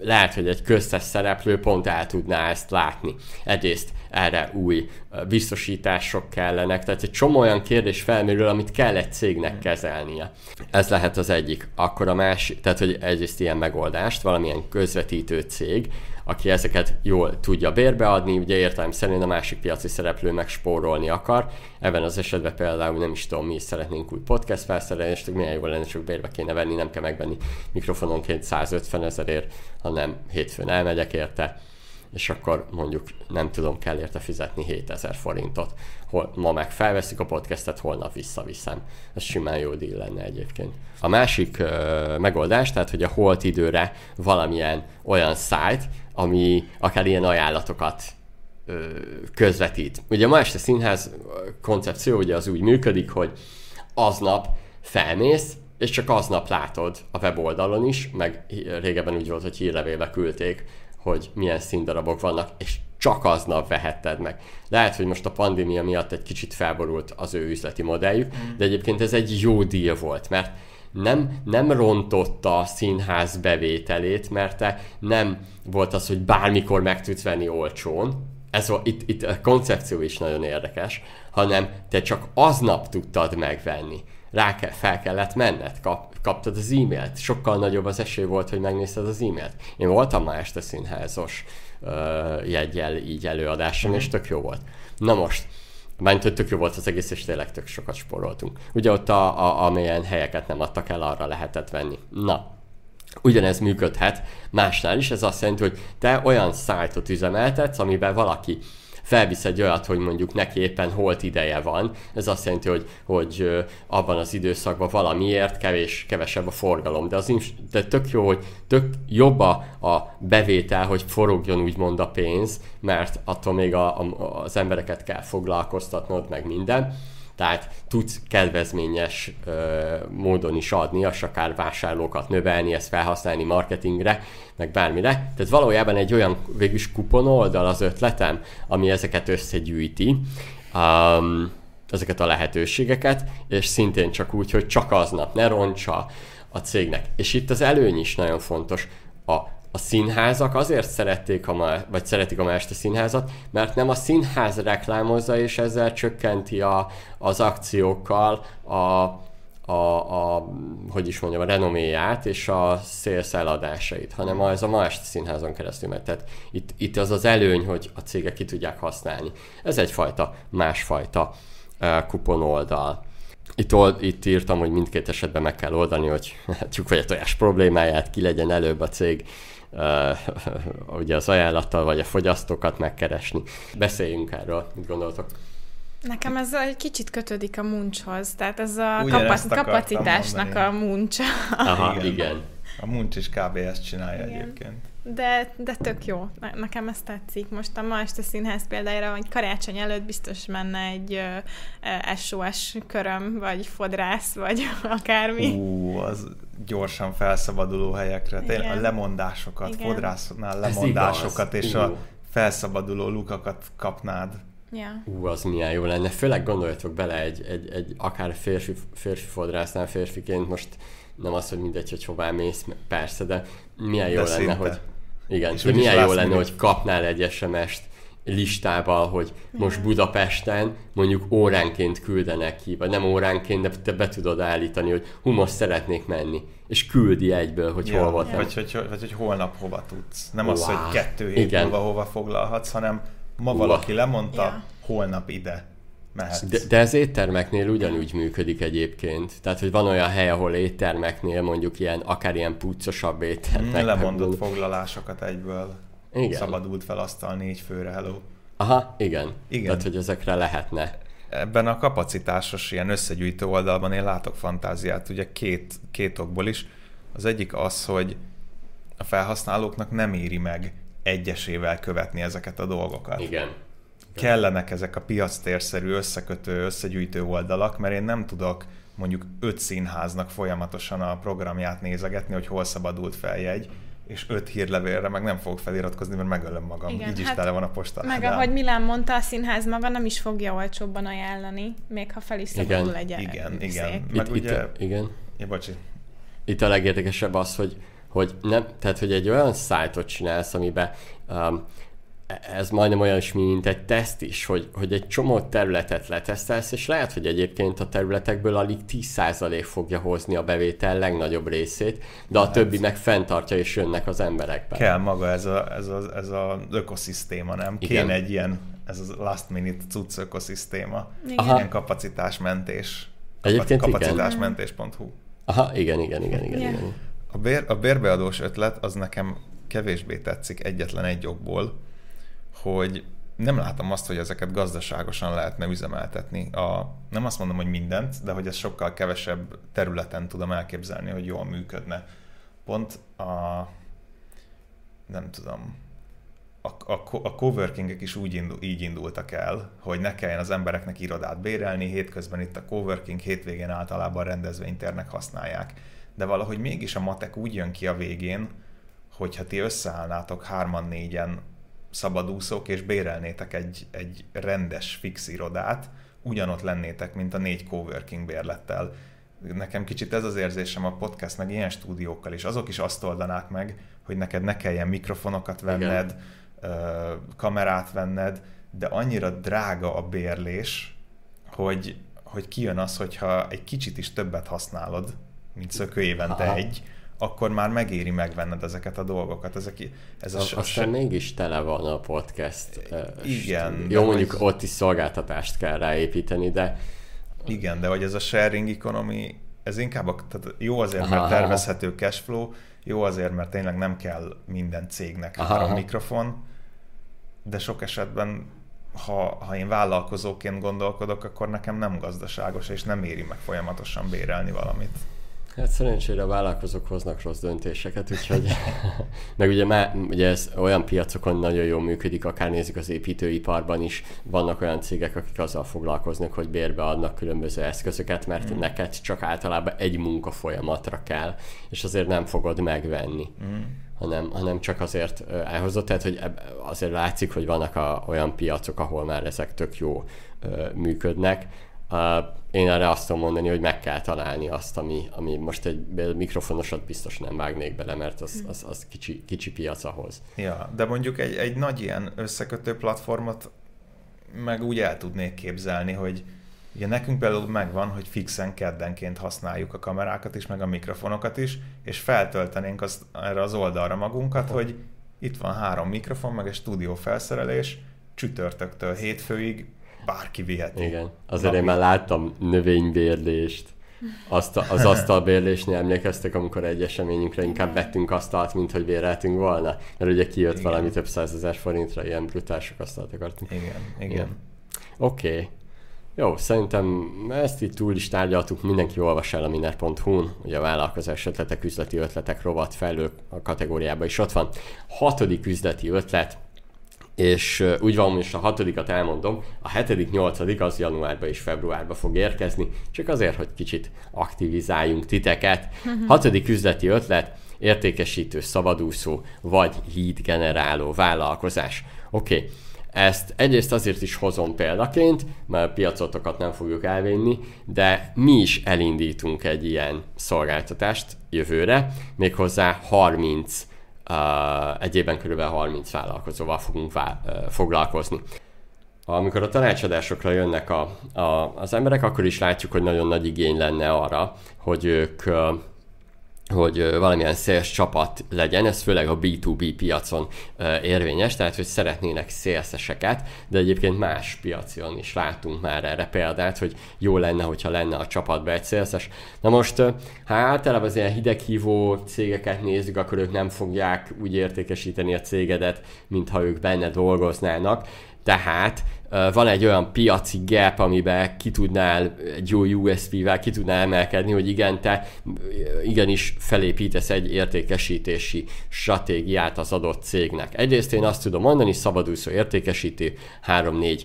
lehet, hogy egy köztes szereplő pont el tudná ezt látni. Egyrészt erre új biztosítások kellenek, tehát egy csomó olyan kérdés felmerül, amit kell egy cégnek kezelnie. Ez lehet az egyik. Akkor a másik, tehát hogy egyrészt ilyen megoldást, valamilyen közvetítő cég, aki ezeket jól tudja bérbeadni, ugye értelem szerint a másik piaci szereplő meg spórolni akar. Ebben az esetben például nem is tudom, mi is szeretnénk új podcast felszerelni, és milyen jó lenne, csak bérbe kéne venni, nem kell megvenni mikrofononként 150 ezerért, hanem hétfőn elmegyek érte, és akkor mondjuk nem tudom, kell érte fizetni 7000 forintot. Hol, ma meg felveszik a podcastet, holnap visszaviszem. Ez simán jó díl lenne egyébként. A másik uh, megoldás, tehát hogy a holt időre valamilyen olyan szájt, ami akár ilyen ajánlatokat ö, közvetít. Ugye ma este színház koncepció ugye az úgy működik, hogy aznap felmész, és csak aznap látod a weboldalon is, meg régebben úgy volt, hogy hírlevélbe küldték, hogy milyen színdarabok vannak, és csak aznap vehetted meg. Lehet, hogy most a pandémia miatt egy kicsit felborult az ő üzleti modelljük, mm. de egyébként ez egy jó deal volt, mert nem, nem rontotta a színház bevételét, mert te nem volt az, hogy bármikor meg tudsz venni olcsón, ez, itt, itt a koncepció is nagyon érdekes, hanem te csak aznap tudtad megvenni. Rá kell, fel kellett menned, kap, kaptad az e-mailt. Sokkal nagyobb az esély volt, hogy megnézted az e-mailt. Én voltam ma este színházos jegyel így előadáson, és tök jó volt. Na most, Mert hogy tök jó volt az egész, és tényleg tök sokat sporoltunk. Ugye ott, a, a, amilyen helyeket nem adtak el, arra lehetett venni. Na, ugyanez működhet másnál is, ez azt jelenti, hogy te olyan szájtot üzemeltetsz, amiben valaki felvisz egy olyat, hogy mondjuk neki éppen holt ideje van. Ez azt jelenti, hogy, hogy abban az időszakban valamiért kevés, kevesebb a forgalom. De, az, de tök jó, hogy tök jobb a, a bevétel, hogy forogjon úgymond a pénz, mert attól még a, a, az embereket kell foglalkoztatnod, meg minden tehát tudsz kedvezményes ö, módon is adni, és akár vásárlókat növelni, ezt felhasználni marketingre, meg bármire. Tehát valójában egy olyan végülis kupon oldal az ötletem, ami ezeket összegyűjti, um, ezeket a lehetőségeket, és szintén csak úgy, hogy csak aznap ne roncsa a cégnek. És itt az előny is nagyon fontos. A a színházak azért szerették a ma, vagy szeretik a ma este színházat, mert nem a színház reklámozza, és ezzel csökkenti a, az akciókkal a, a, a, hogy is mondjam, a renoméját és a sales eladásait, hanem ez a ma este színházon keresztül megy. Tehát itt, itt az az előny, hogy a cégek ki tudják használni. Ez egyfajta, másfajta uh, kupon oldal. Itt, itt írtam, hogy mindkét esetben meg kell oldani, hogy tyúk vagy a tojás problémáját, ki legyen előbb a cég, uh, ugye az ajánlattal vagy a fogyasztókat megkeresni. Beszéljünk erről, mit gondoltok? Nekem ez egy kicsit kötődik a muncshoz, tehát ez a kapa- kapacitásnak mondani. a muncsa. Aha, igen. igen. A muncs is kb. ezt csinálja igen. egyébként. De, de tök jó. Nekem ez tetszik. Most a ma este színház példára, hogy karácsony előtt biztos menne egy uh, SOS köröm, vagy fodrász, vagy akármi. Ú, az gyorsan felszabaduló helyekre. Tényleg a lemondásokat, Igen. fodrászoknál lemondásokat, és Ú. a felszabaduló lukakat kapnád. Ja. Ú, az milyen jó lenne. Főleg gondoljatok bele egy, egy, egy akár férfi, férfi fodrásznál férfiként, most nem az, hogy mindegy, hogy hová mész, persze, de milyen jó de lenne, szinte. hogy igen, és de milyen jó lenne, hogy kapnál egy SMS-t listával, hogy most Budapesten mondjuk óránként küldenek ki, vagy nem óránként, de te be tudod állítani, hogy hú, most szeretnék menni, és küldi egyből, hogy ja, hol. Vagy, vagy, vagy, vagy hogy holnap hova tudsz. Nem wow. az, hogy kettő hét Igen. múlva hova foglalhatsz, hanem ma wow. valaki lemondta, ja. holnap ide mehetsz. De, de ez éttermeknél ugyanúgy működik egyébként. Tehát, hogy van olyan hely, ahol éttermeknél mondjuk ilyen, akár ilyen puccosabb éttermek. Mm, lemondott foglalásokat egyből. Igen. Szabadult fel asztal négy főre, hello. Aha, igen. igen. Tehát, hogy ezekre lehetne. Ebben a kapacitásos ilyen összegyűjtő oldalban én látok fantáziát, ugye két, két okból is. Az egyik az, hogy a felhasználóknak nem éri meg egyesével követni ezeket a dolgokat. Igen kellenek ezek a piactérszerű összekötő, összegyűjtő oldalak, mert én nem tudok mondjuk öt színháznak folyamatosan a programját nézegetni, hogy hol szabadult feljegy, és öt hírlevélre meg nem fogok feliratkozni, mert megölöm magam. Igen, Így is hát tele van a posta. Meg ahogy Milán mondta, a színház maga nem is fogja olcsóbban ajánlani, még ha fel is szabadul egy Igen, igen. Szék. Meg itt, ugye... Itt, igen. Ja, bocsi. Itt a legérdekesebb az, hogy, hogy nem, tehát, hogy egy olyan szájtot csinálsz, amiben um, ez majdnem olyan mint egy teszt is, hogy, hogy egy csomó területet letesztelsz, és lehet, hogy egyébként a területekből alig 10% fogja hozni a bevétel legnagyobb részét, de a hát, többi meg fenntartja, és jönnek az emberekbe. Kell maga ez a, ez a, ez a ökoszisztéma, nem? Igen. Kéne egy ilyen, ez a last minute cucc ökoszisztéma. Igen. Ilyen kapacitásmentés. Egyébként kapacitásmentés.hu. Aha, igen, igen, igen, igen. Yeah. igen. A, bér, a bérbeadós ötlet az nekem kevésbé tetszik egyetlen egy okból, hogy nem látom azt, hogy ezeket gazdaságosan lehetne üzemeltetni. A, nem azt mondom, hogy mindent, de hogy ez sokkal kevesebb területen tudom elképzelni, hogy jól működne. Pont a nem tudom, a, a, a coworkingek is úgy indul, így indultak el, hogy ne kelljen az embereknek irodát bérelni, hétközben itt a coworking, hétvégén általában rendezvénytérnek használják. De valahogy mégis a matek úgy jön ki a végén, hogyha ti összeállnátok hárman, négyen szabadúszók, és bérelnétek egy, egy rendes fix irodát, ugyanott lennétek, mint a négy coworking bérlettel. Nekem kicsit ez az érzésem a podcast, meg ilyen stúdiókkal is. Azok is azt oldanák meg, hogy neked ne kelljen mikrofonokat venned, Igen. kamerát venned, de annyira drága a bérlés, hogy, hogy kijön az, hogyha egy kicsit is többet használod, mint szökő évente Aha. egy, akkor már megéri megvenned ezeket a dolgokat. Ezek, ez a, a aztán se... mégis tele van a podcast. Igen. Jó, mondjuk hogy... ott is szolgáltatást kell ráépíteni, de... Igen, de hogy ez a sharing economy, ez inkább a, tehát jó azért, aha, mert tervezhető cashflow, jó azért, mert tényleg nem kell minden cégnek aha, három aha. mikrofon, de sok esetben ha, ha én vállalkozóként gondolkodok, akkor nekem nem gazdaságos, és nem éri meg folyamatosan bérelni valamit. Hát szerencsére a vállalkozók hoznak rossz döntéseket, úgyhogy meg ugye, már, ugye ez olyan piacokon nagyon jól működik, akár nézzük az építőiparban is, vannak olyan cégek, akik azzal foglalkoznak, hogy bérbe adnak különböző eszközöket, mert mm. neked csak általában egy munka folyamatra kell, és azért nem fogod megvenni. Mm hanem, hanem csak azért elhozott, tehát hogy azért látszik, hogy vannak a, olyan piacok, ahol már ezek tök jó működnek, Uh, én erre azt tudom mondani, hogy meg kell találni azt, ami, ami most egy mikrofonosat biztos nem vágnék bele, mert az, az, az kicsi, kicsi piac ahhoz. Ja, de mondjuk egy, egy nagy ilyen összekötő platformot meg úgy el tudnék képzelni, hogy ugye nekünk például megvan, hogy fixen keddenként használjuk a kamerákat is, meg a mikrofonokat is, és feltöltenénk azt, erre az oldalra magunkat, hogy itt van három mikrofon, meg egy stúdió felszerelés, csütörtöktől hétfőig bárki viheti. Igen. Azért Napi. én már láttam növénybérlést. Azt az asztalbérlésnél emlékeztek, amikor egy eseményünkre inkább vettünk asztalt, mint hogy béreltünk volna. Mert ugye kijött igen. valami több százezer forintra, ilyen brutálsok asztalt akartunk. Igen, igen. igen. Oké. Okay. Jó, szerintem ezt itt túl is tárgyaltuk, mindenki olvas el a miner.hu-n, ugye a vállalkozás ötletek, üzleti ötletek rovat fejlő a kategóriában is ott van. Hatodik üzleti ötlet, és úgy van, most a hatodikat elmondom, a hetedik, nyolcadik az januárban és februárban fog érkezni, csak azért, hogy kicsit aktivizáljunk titeket. Mhm. Hatodik üzleti ötlet, értékesítő, szabadúszó vagy híd generáló vállalkozás. Oké, okay. Ezt egyrészt azért is hozom példaként, mert piacotokat nem fogjuk elvinni, de mi is elindítunk egy ilyen szolgáltatást jövőre, méghozzá 30 uh, egyében kb. 30 vállalkozóval fogunk vá- uh, foglalkozni. Amikor a tanácsadásokra jönnek a, a, az emberek, akkor is látjuk, hogy nagyon nagy igény lenne arra, hogy ők uh, hogy valamilyen sales csapat legyen, ez főleg a B2B piacon érvényes, tehát hogy szeretnének szélszeseket, de egyébként más piacon is látunk már erre példát, hogy jó lenne, hogyha lenne a csapatban egy szélszes. Na most, ha általában az ilyen hideghívó cégeket nézzük, akkor ők nem fogják úgy értékesíteni a cégedet, mintha ők benne dolgoznának, tehát van egy olyan piaci gap, amiben ki tudnál egy jó USP-vel ki tudnál emelkedni, hogy igen, te igenis felépítesz egy értékesítési stratégiát az adott cégnek. Egyrészt én azt tudom mondani, szabadúszó értékesítő, három-négy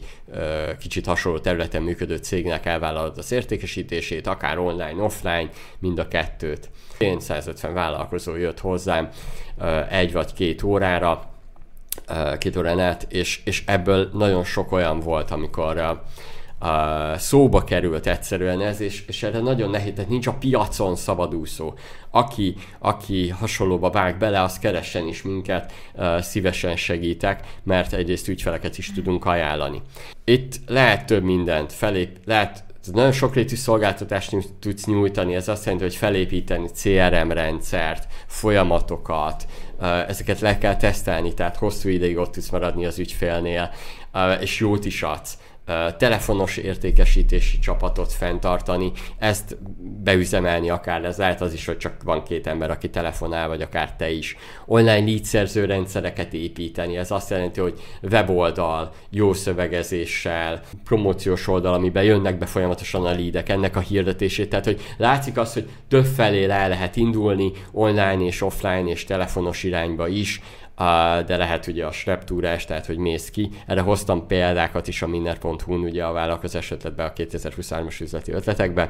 kicsit hasonló területen működő cégnek elvállalod az értékesítését, akár online, offline, mind a kettőt. Én 150 vállalkozó jött hozzám egy vagy két órára, két órán át, és, és ebből nagyon sok olyan volt, amikor a, a szóba került egyszerűen ez, és, és erre nagyon nehéz, tehát nincs a piacon szabadúszó. Aki, aki hasonlóba vág bele, az keressen is minket, szívesen segítek, mert egyrészt ügyfeleket is tudunk ajánlani. Itt lehet több mindent felép, lehet nagyon sokrétű szolgáltatást tudsz nyújtani, ez azt jelenti, hogy felépíteni CRM rendszert, folyamatokat, ezeket le kell tesztelni, tehát hosszú ideig ott tudsz maradni az ügyfélnél, és jót is adsz telefonos értékesítési csapatot fenntartani, ezt beüzemelni akár, ez lehet az is, hogy csak van két ember, aki telefonál, vagy akár te is. Online leadszerző rendszereket építeni, ez azt jelenti, hogy weboldal, jó szövegezéssel, promóciós oldal, amiben jönnek be folyamatosan a leadek, ennek a hirdetését, tehát hogy látszik az, hogy több felé el lehet indulni, online és offline és telefonos irányba is, de lehet ugye a sreptúrás, tehát hogy mész ki. Erre hoztam példákat is a minner.hu-n, ugye a vállalkozás ötletbe, a 2023-as üzleti ötletekbe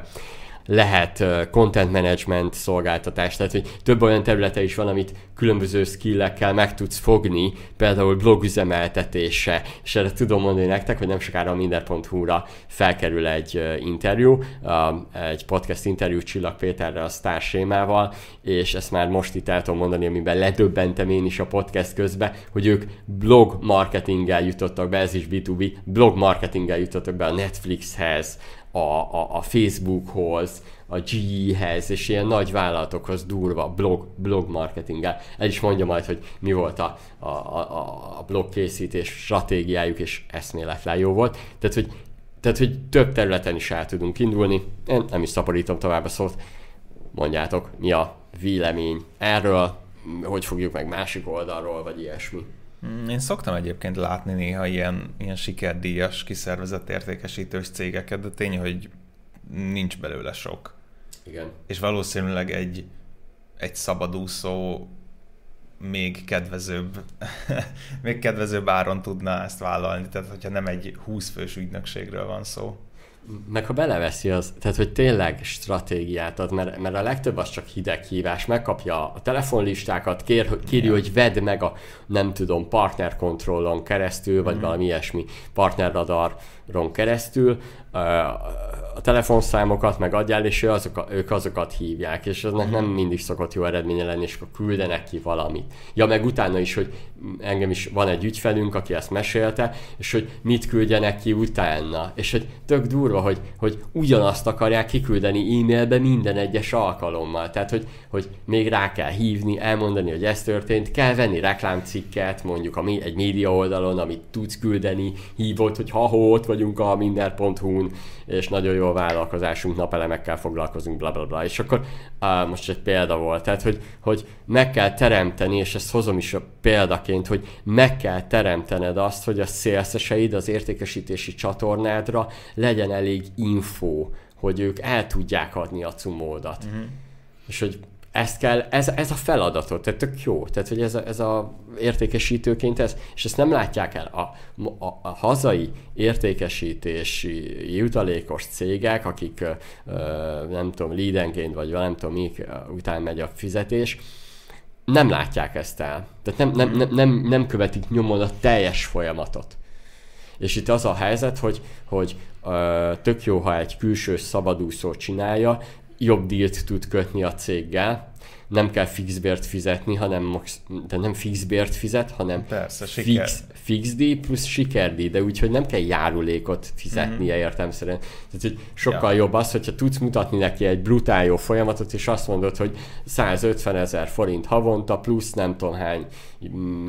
lehet content management szolgáltatás, tehát hogy több olyan területe is van, amit különböző skillekkel meg tudsz fogni, például blog üzemeltetése, és erre tudom mondani nektek, hogy nem sokára a minden.hu-ra felkerül egy interjú, egy podcast interjú Csillag Péterrel, a Star Sémával, és ezt már most itt el tudom mondani, amiben ledöbbentem én is a podcast közben, hogy ők blog marketinggel jutottak be, ez is B2B, blog marketinggel jutottak be a Netflixhez, a, a, a Facebookhoz, a GE-hez, és ilyen nagy vállalatokhoz durva blog, blog marketinggel. El is mondja majd, hogy mi volt a, a, a, a blog készítés stratégiájuk, és eszméletlen jó volt. Tehát, hogy, tehát, hogy több területen is el tudunk indulni. Én nem is szaporítom tovább a szót. Mondjátok, mi a vélemény erről, hogy fogjuk meg másik oldalról, vagy ilyesmi. Mm, én szoktam egyébként látni néha ilyen, ilyen sikerdíjas, kiszervezett értékesítős cégeket, de tény, hogy nincs belőle sok. Igen. És valószínűleg egy, egy szabadúszó még kedvezőbb, még kedvezőbb áron tudná ezt vállalni, tehát hogyha nem egy 20 fős ügynökségről van szó meg ha beleveszi az, tehát hogy tényleg stratégiát ad, mert, mert a legtöbb az csak hideghívás, megkapja a telefonlistákat, kér, kéri, yeah. hogy vedd meg a, nem tudom, partnerkontrollon keresztül, vagy mm. valami ilyesmi partnerradaron keresztül, a telefonszámokat meg adjál, és ő azok, ők azokat hívják, és eznek nem mindig szokott jó eredménye lenni, és akkor küldenek ki valamit. Ja, meg utána is, hogy engem is van egy ügyfelünk, aki ezt mesélte, és hogy mit küldjenek ki utána. És hogy tök durva, hogy, hogy ugyanazt akarják kiküldeni e-mailbe minden egyes alkalommal. Tehát, hogy, hogy még rá kell hívni, elmondani, hogy ez történt, kell venni reklámcikket, mondjuk a, egy média oldalon, amit tudsz küldeni, hívott, hogy ha ott vagyunk a minden.hu-n, és nagyon jó a vállalkozásunk, napelemekkel foglalkozunk, bla bla bla. És akkor á, most egy példa volt, tehát hogy, hogy meg kell teremteni, és ezt hozom is a példaként, hogy meg kell teremtened azt, hogy a szélszeseid az értékesítési csatornádra legyen elég info, hogy ők el tudják adni a cumódat. Uh-huh. És hogy ezt kell, ez, ez a feladatot, tehát tök jó, tehát hogy ez a, ez a értékesítőként ez, és ezt nem látják el. A, a, a hazai értékesítési jutalékos cégek, akik nem tudom, leadenként vagy nem tudom, mik után megy a fizetés, nem látják ezt el. Tehát nem, nem, nem, nem, nem követik nyomon a teljes folyamatot. És itt az a helyzet, hogy, hogy ö, tök jó, ha egy külső szabadúszó csinálja, jobb dílt tud kötni a céggel, nem kell fixbért fizetni, hanem de nem fixbért fizet, hanem Persze, fix, fix díj plusz sikerdíj, de úgyhogy nem kell járulékot fizetnie mm-hmm. értemszerűen. Tehát, hogy sokkal ja. jobb az, hogyha tudsz mutatni neki egy brutál jó folyamatot, és azt mondod, hogy 150 ezer forint havonta, plusz nem tudom hány,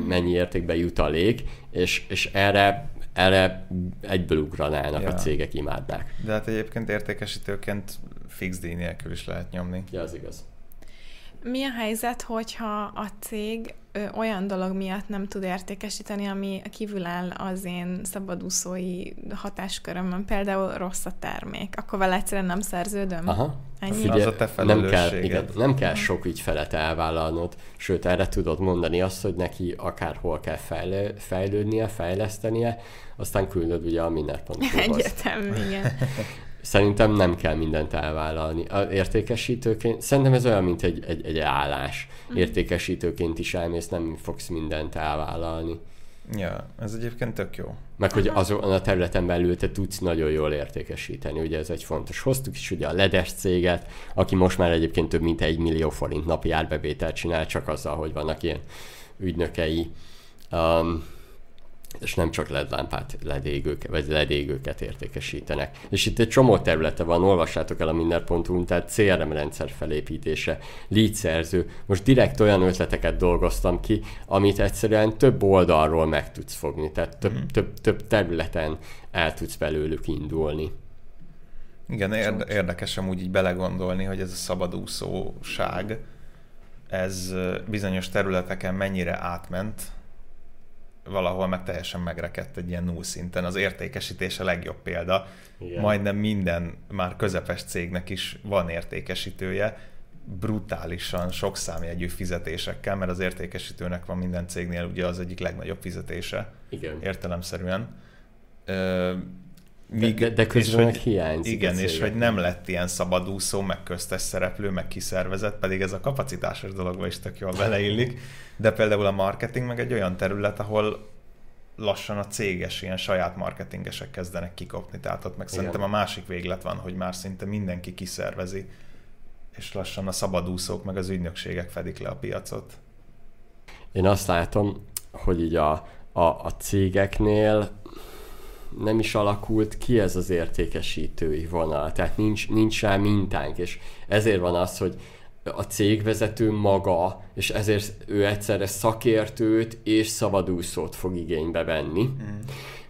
mennyi értékben jutalék, és, és erre erre egyből ugranának ja. a cégek, imádnák. De hát egyébként értékesítőként fix díj nélkül is lehet nyomni. Ja, az igaz. Mi a helyzet, hogyha a cég ö, olyan dolog miatt nem tud értékesíteni, ami kívül áll az én szabadúszói hatáskörömön, például rossz a termék, akkor vele egyszerűen nem szerződöm? Aha. Ennyi? Figyelj, az a te nem kell, igen, nem kell sok ügyfelet elvállalnod, sőt erre tudod mondani azt, hogy neki akárhol kell fejlő, fejlődnie, fejlesztenie, aztán küldöd ugye a minner.hu-hoz. Egyetem, igen. Szerintem nem kell mindent elvállalni. A értékesítőként, szerintem ez olyan, mint egy, egy, egy állás. Mm. Értékesítőként is elmész, nem fogsz mindent elvállalni. Ja, ez egyébként tök jó. Meg hogy azon a területen belül te tudsz nagyon jól értékesíteni, ugye ez egy fontos. Hoztuk is ugye a ledes céget, aki most már egyébként több mint egy millió forint napi árbevételt csinál, csak azzal, hogy vannak ilyen ügynökei. Um, és nem csak ledlámpát, ledégőket, vagy ledégőket értékesítenek. És itt egy csomó területe van, olvassátok el a minden.hu, tehát CRM rendszer felépítése, lead Most direkt olyan ötleteket dolgoztam ki, amit egyszerűen több oldalról meg tudsz fogni, tehát több, mm. több, több területen el tudsz belőlük indulni. Igen, érde- érdekes amúgy így belegondolni, hogy ez a szabadúszóság, ez bizonyos területeken mennyire átment, valahol meg teljesen megrekedt egy ilyen null szinten. Az értékesítés a legjobb példa. Igen. Majdnem minden már közepes cégnek is van értékesítője, brutálisan sok számjegyű fizetésekkel, mert az értékesítőnek van minden cégnél ugye az egyik legnagyobb fizetése. Igen. Értelemszerűen. Míg, de, de közben meg hiányzik. Igen, és hogy nem lett ilyen szabadúszó, meg köztes szereplő, meg kiszervezett, pedig ez a kapacitásos dologba is tök jól beleillik. De például a marketing meg egy olyan terület, ahol lassan a céges, ilyen saját marketingesek kezdenek kikopni. Tehát ott meg Igen. szerintem a másik véglet van, hogy már szinte mindenki kiszervezi, és lassan a szabadúszók meg az ügynökségek fedik le a piacot. Én azt látom, hogy így a, a, a cégeknél nem is alakult ki ez az értékesítői vonal, tehát nincs, nincs rá mintánk, és ezért van az, hogy a cégvezető maga, és ezért ő egyszerre szakértőt és szabadúszót fog igénybe venni. Mm.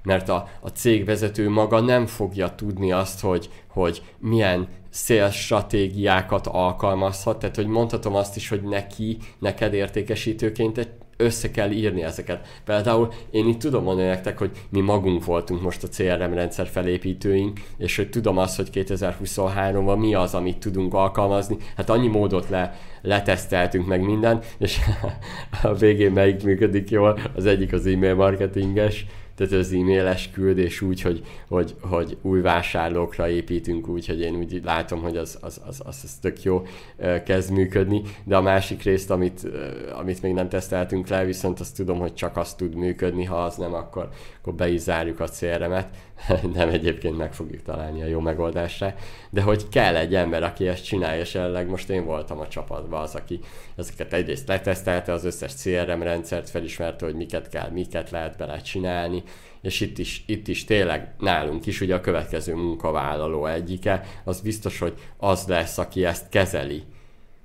Mert a, a cégvezető maga nem fogja tudni azt, hogy, hogy milyen sales stratégiákat alkalmazhat, tehát hogy mondhatom azt is, hogy neki, neked értékesítőként egy össze kell írni ezeket. Például én itt tudom mondani nektek, hogy mi magunk voltunk most a CRM rendszer felépítőink, és hogy tudom azt, hogy 2023-ban mi az, amit tudunk alkalmazni. Hát annyi módot le, leteszteltünk meg minden, és a végén melyik működik jól, az egyik az e-mail marketinges, tehát az e-mailes küldés úgy, hogy, hogy, hogy új vásárlókra építünk úgy, hogy én úgy látom, hogy az, az, az, az, az tök jó kezd működni, de a másik részt, amit, amit még nem teszteltünk le, viszont azt tudom, hogy csak azt tud működni, ha az nem, akkor, akkor be is zárjuk a CRM-et, nem egyébként meg fogjuk találni a jó megoldásra, de hogy kell egy ember, aki ezt csinálja, és jelenleg most én voltam a csapatban az, aki ezeket egyrészt letesztelte, az összes CRM rendszert felismerte, hogy miket kell, miket lehet bele csinálni, és itt is, itt is tényleg nálunk is ugye a következő munkavállaló egyike, az biztos, hogy az lesz, aki ezt kezeli.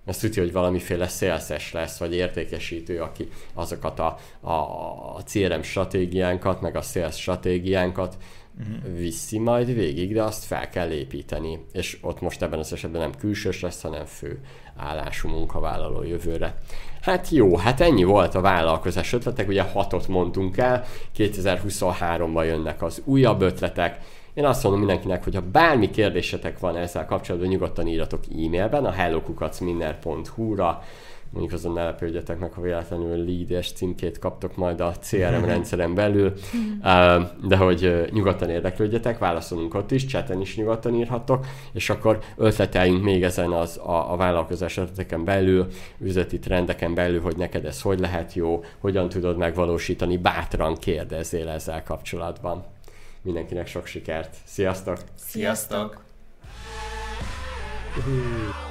Azt tudja, hogy valamiféle szélszes lesz, vagy értékesítő, aki azokat a, a, a CRM stratégiánkat, meg a sales stratégiánkat uh-huh. viszi majd végig, de azt fel kell építeni. És ott most ebben az esetben nem külsős lesz, hanem fő állású munkavállaló jövőre. Hát jó, hát ennyi volt a vállalkozás ötletek, ugye hatot mondtunk el, 2023-ban jönnek az újabb ötletek, én azt mondom mindenkinek, hogy ha bármi kérdésetek van ezzel kapcsolatban, nyugodtan írjatok e-mailben a hellokukacminner.hu-ra, mondjuk azon ne lepődjetek meg, ha véletlenül lead címkét kaptok majd a CRM rendszeren belül, de hogy nyugodtan érdeklődjetek, válaszolunk ott is, chaten is nyugodtan írhattok, és akkor ötleteljünk még ezen az, a, a vállalkozás ötleteken belül, üzleti trendeken belül, hogy neked ez hogy lehet jó, hogyan tudod megvalósítani, bátran kérdezzél ezzel kapcsolatban. Mindenkinek sok sikert! Sziasztok! Sziasztok! Sziasztok.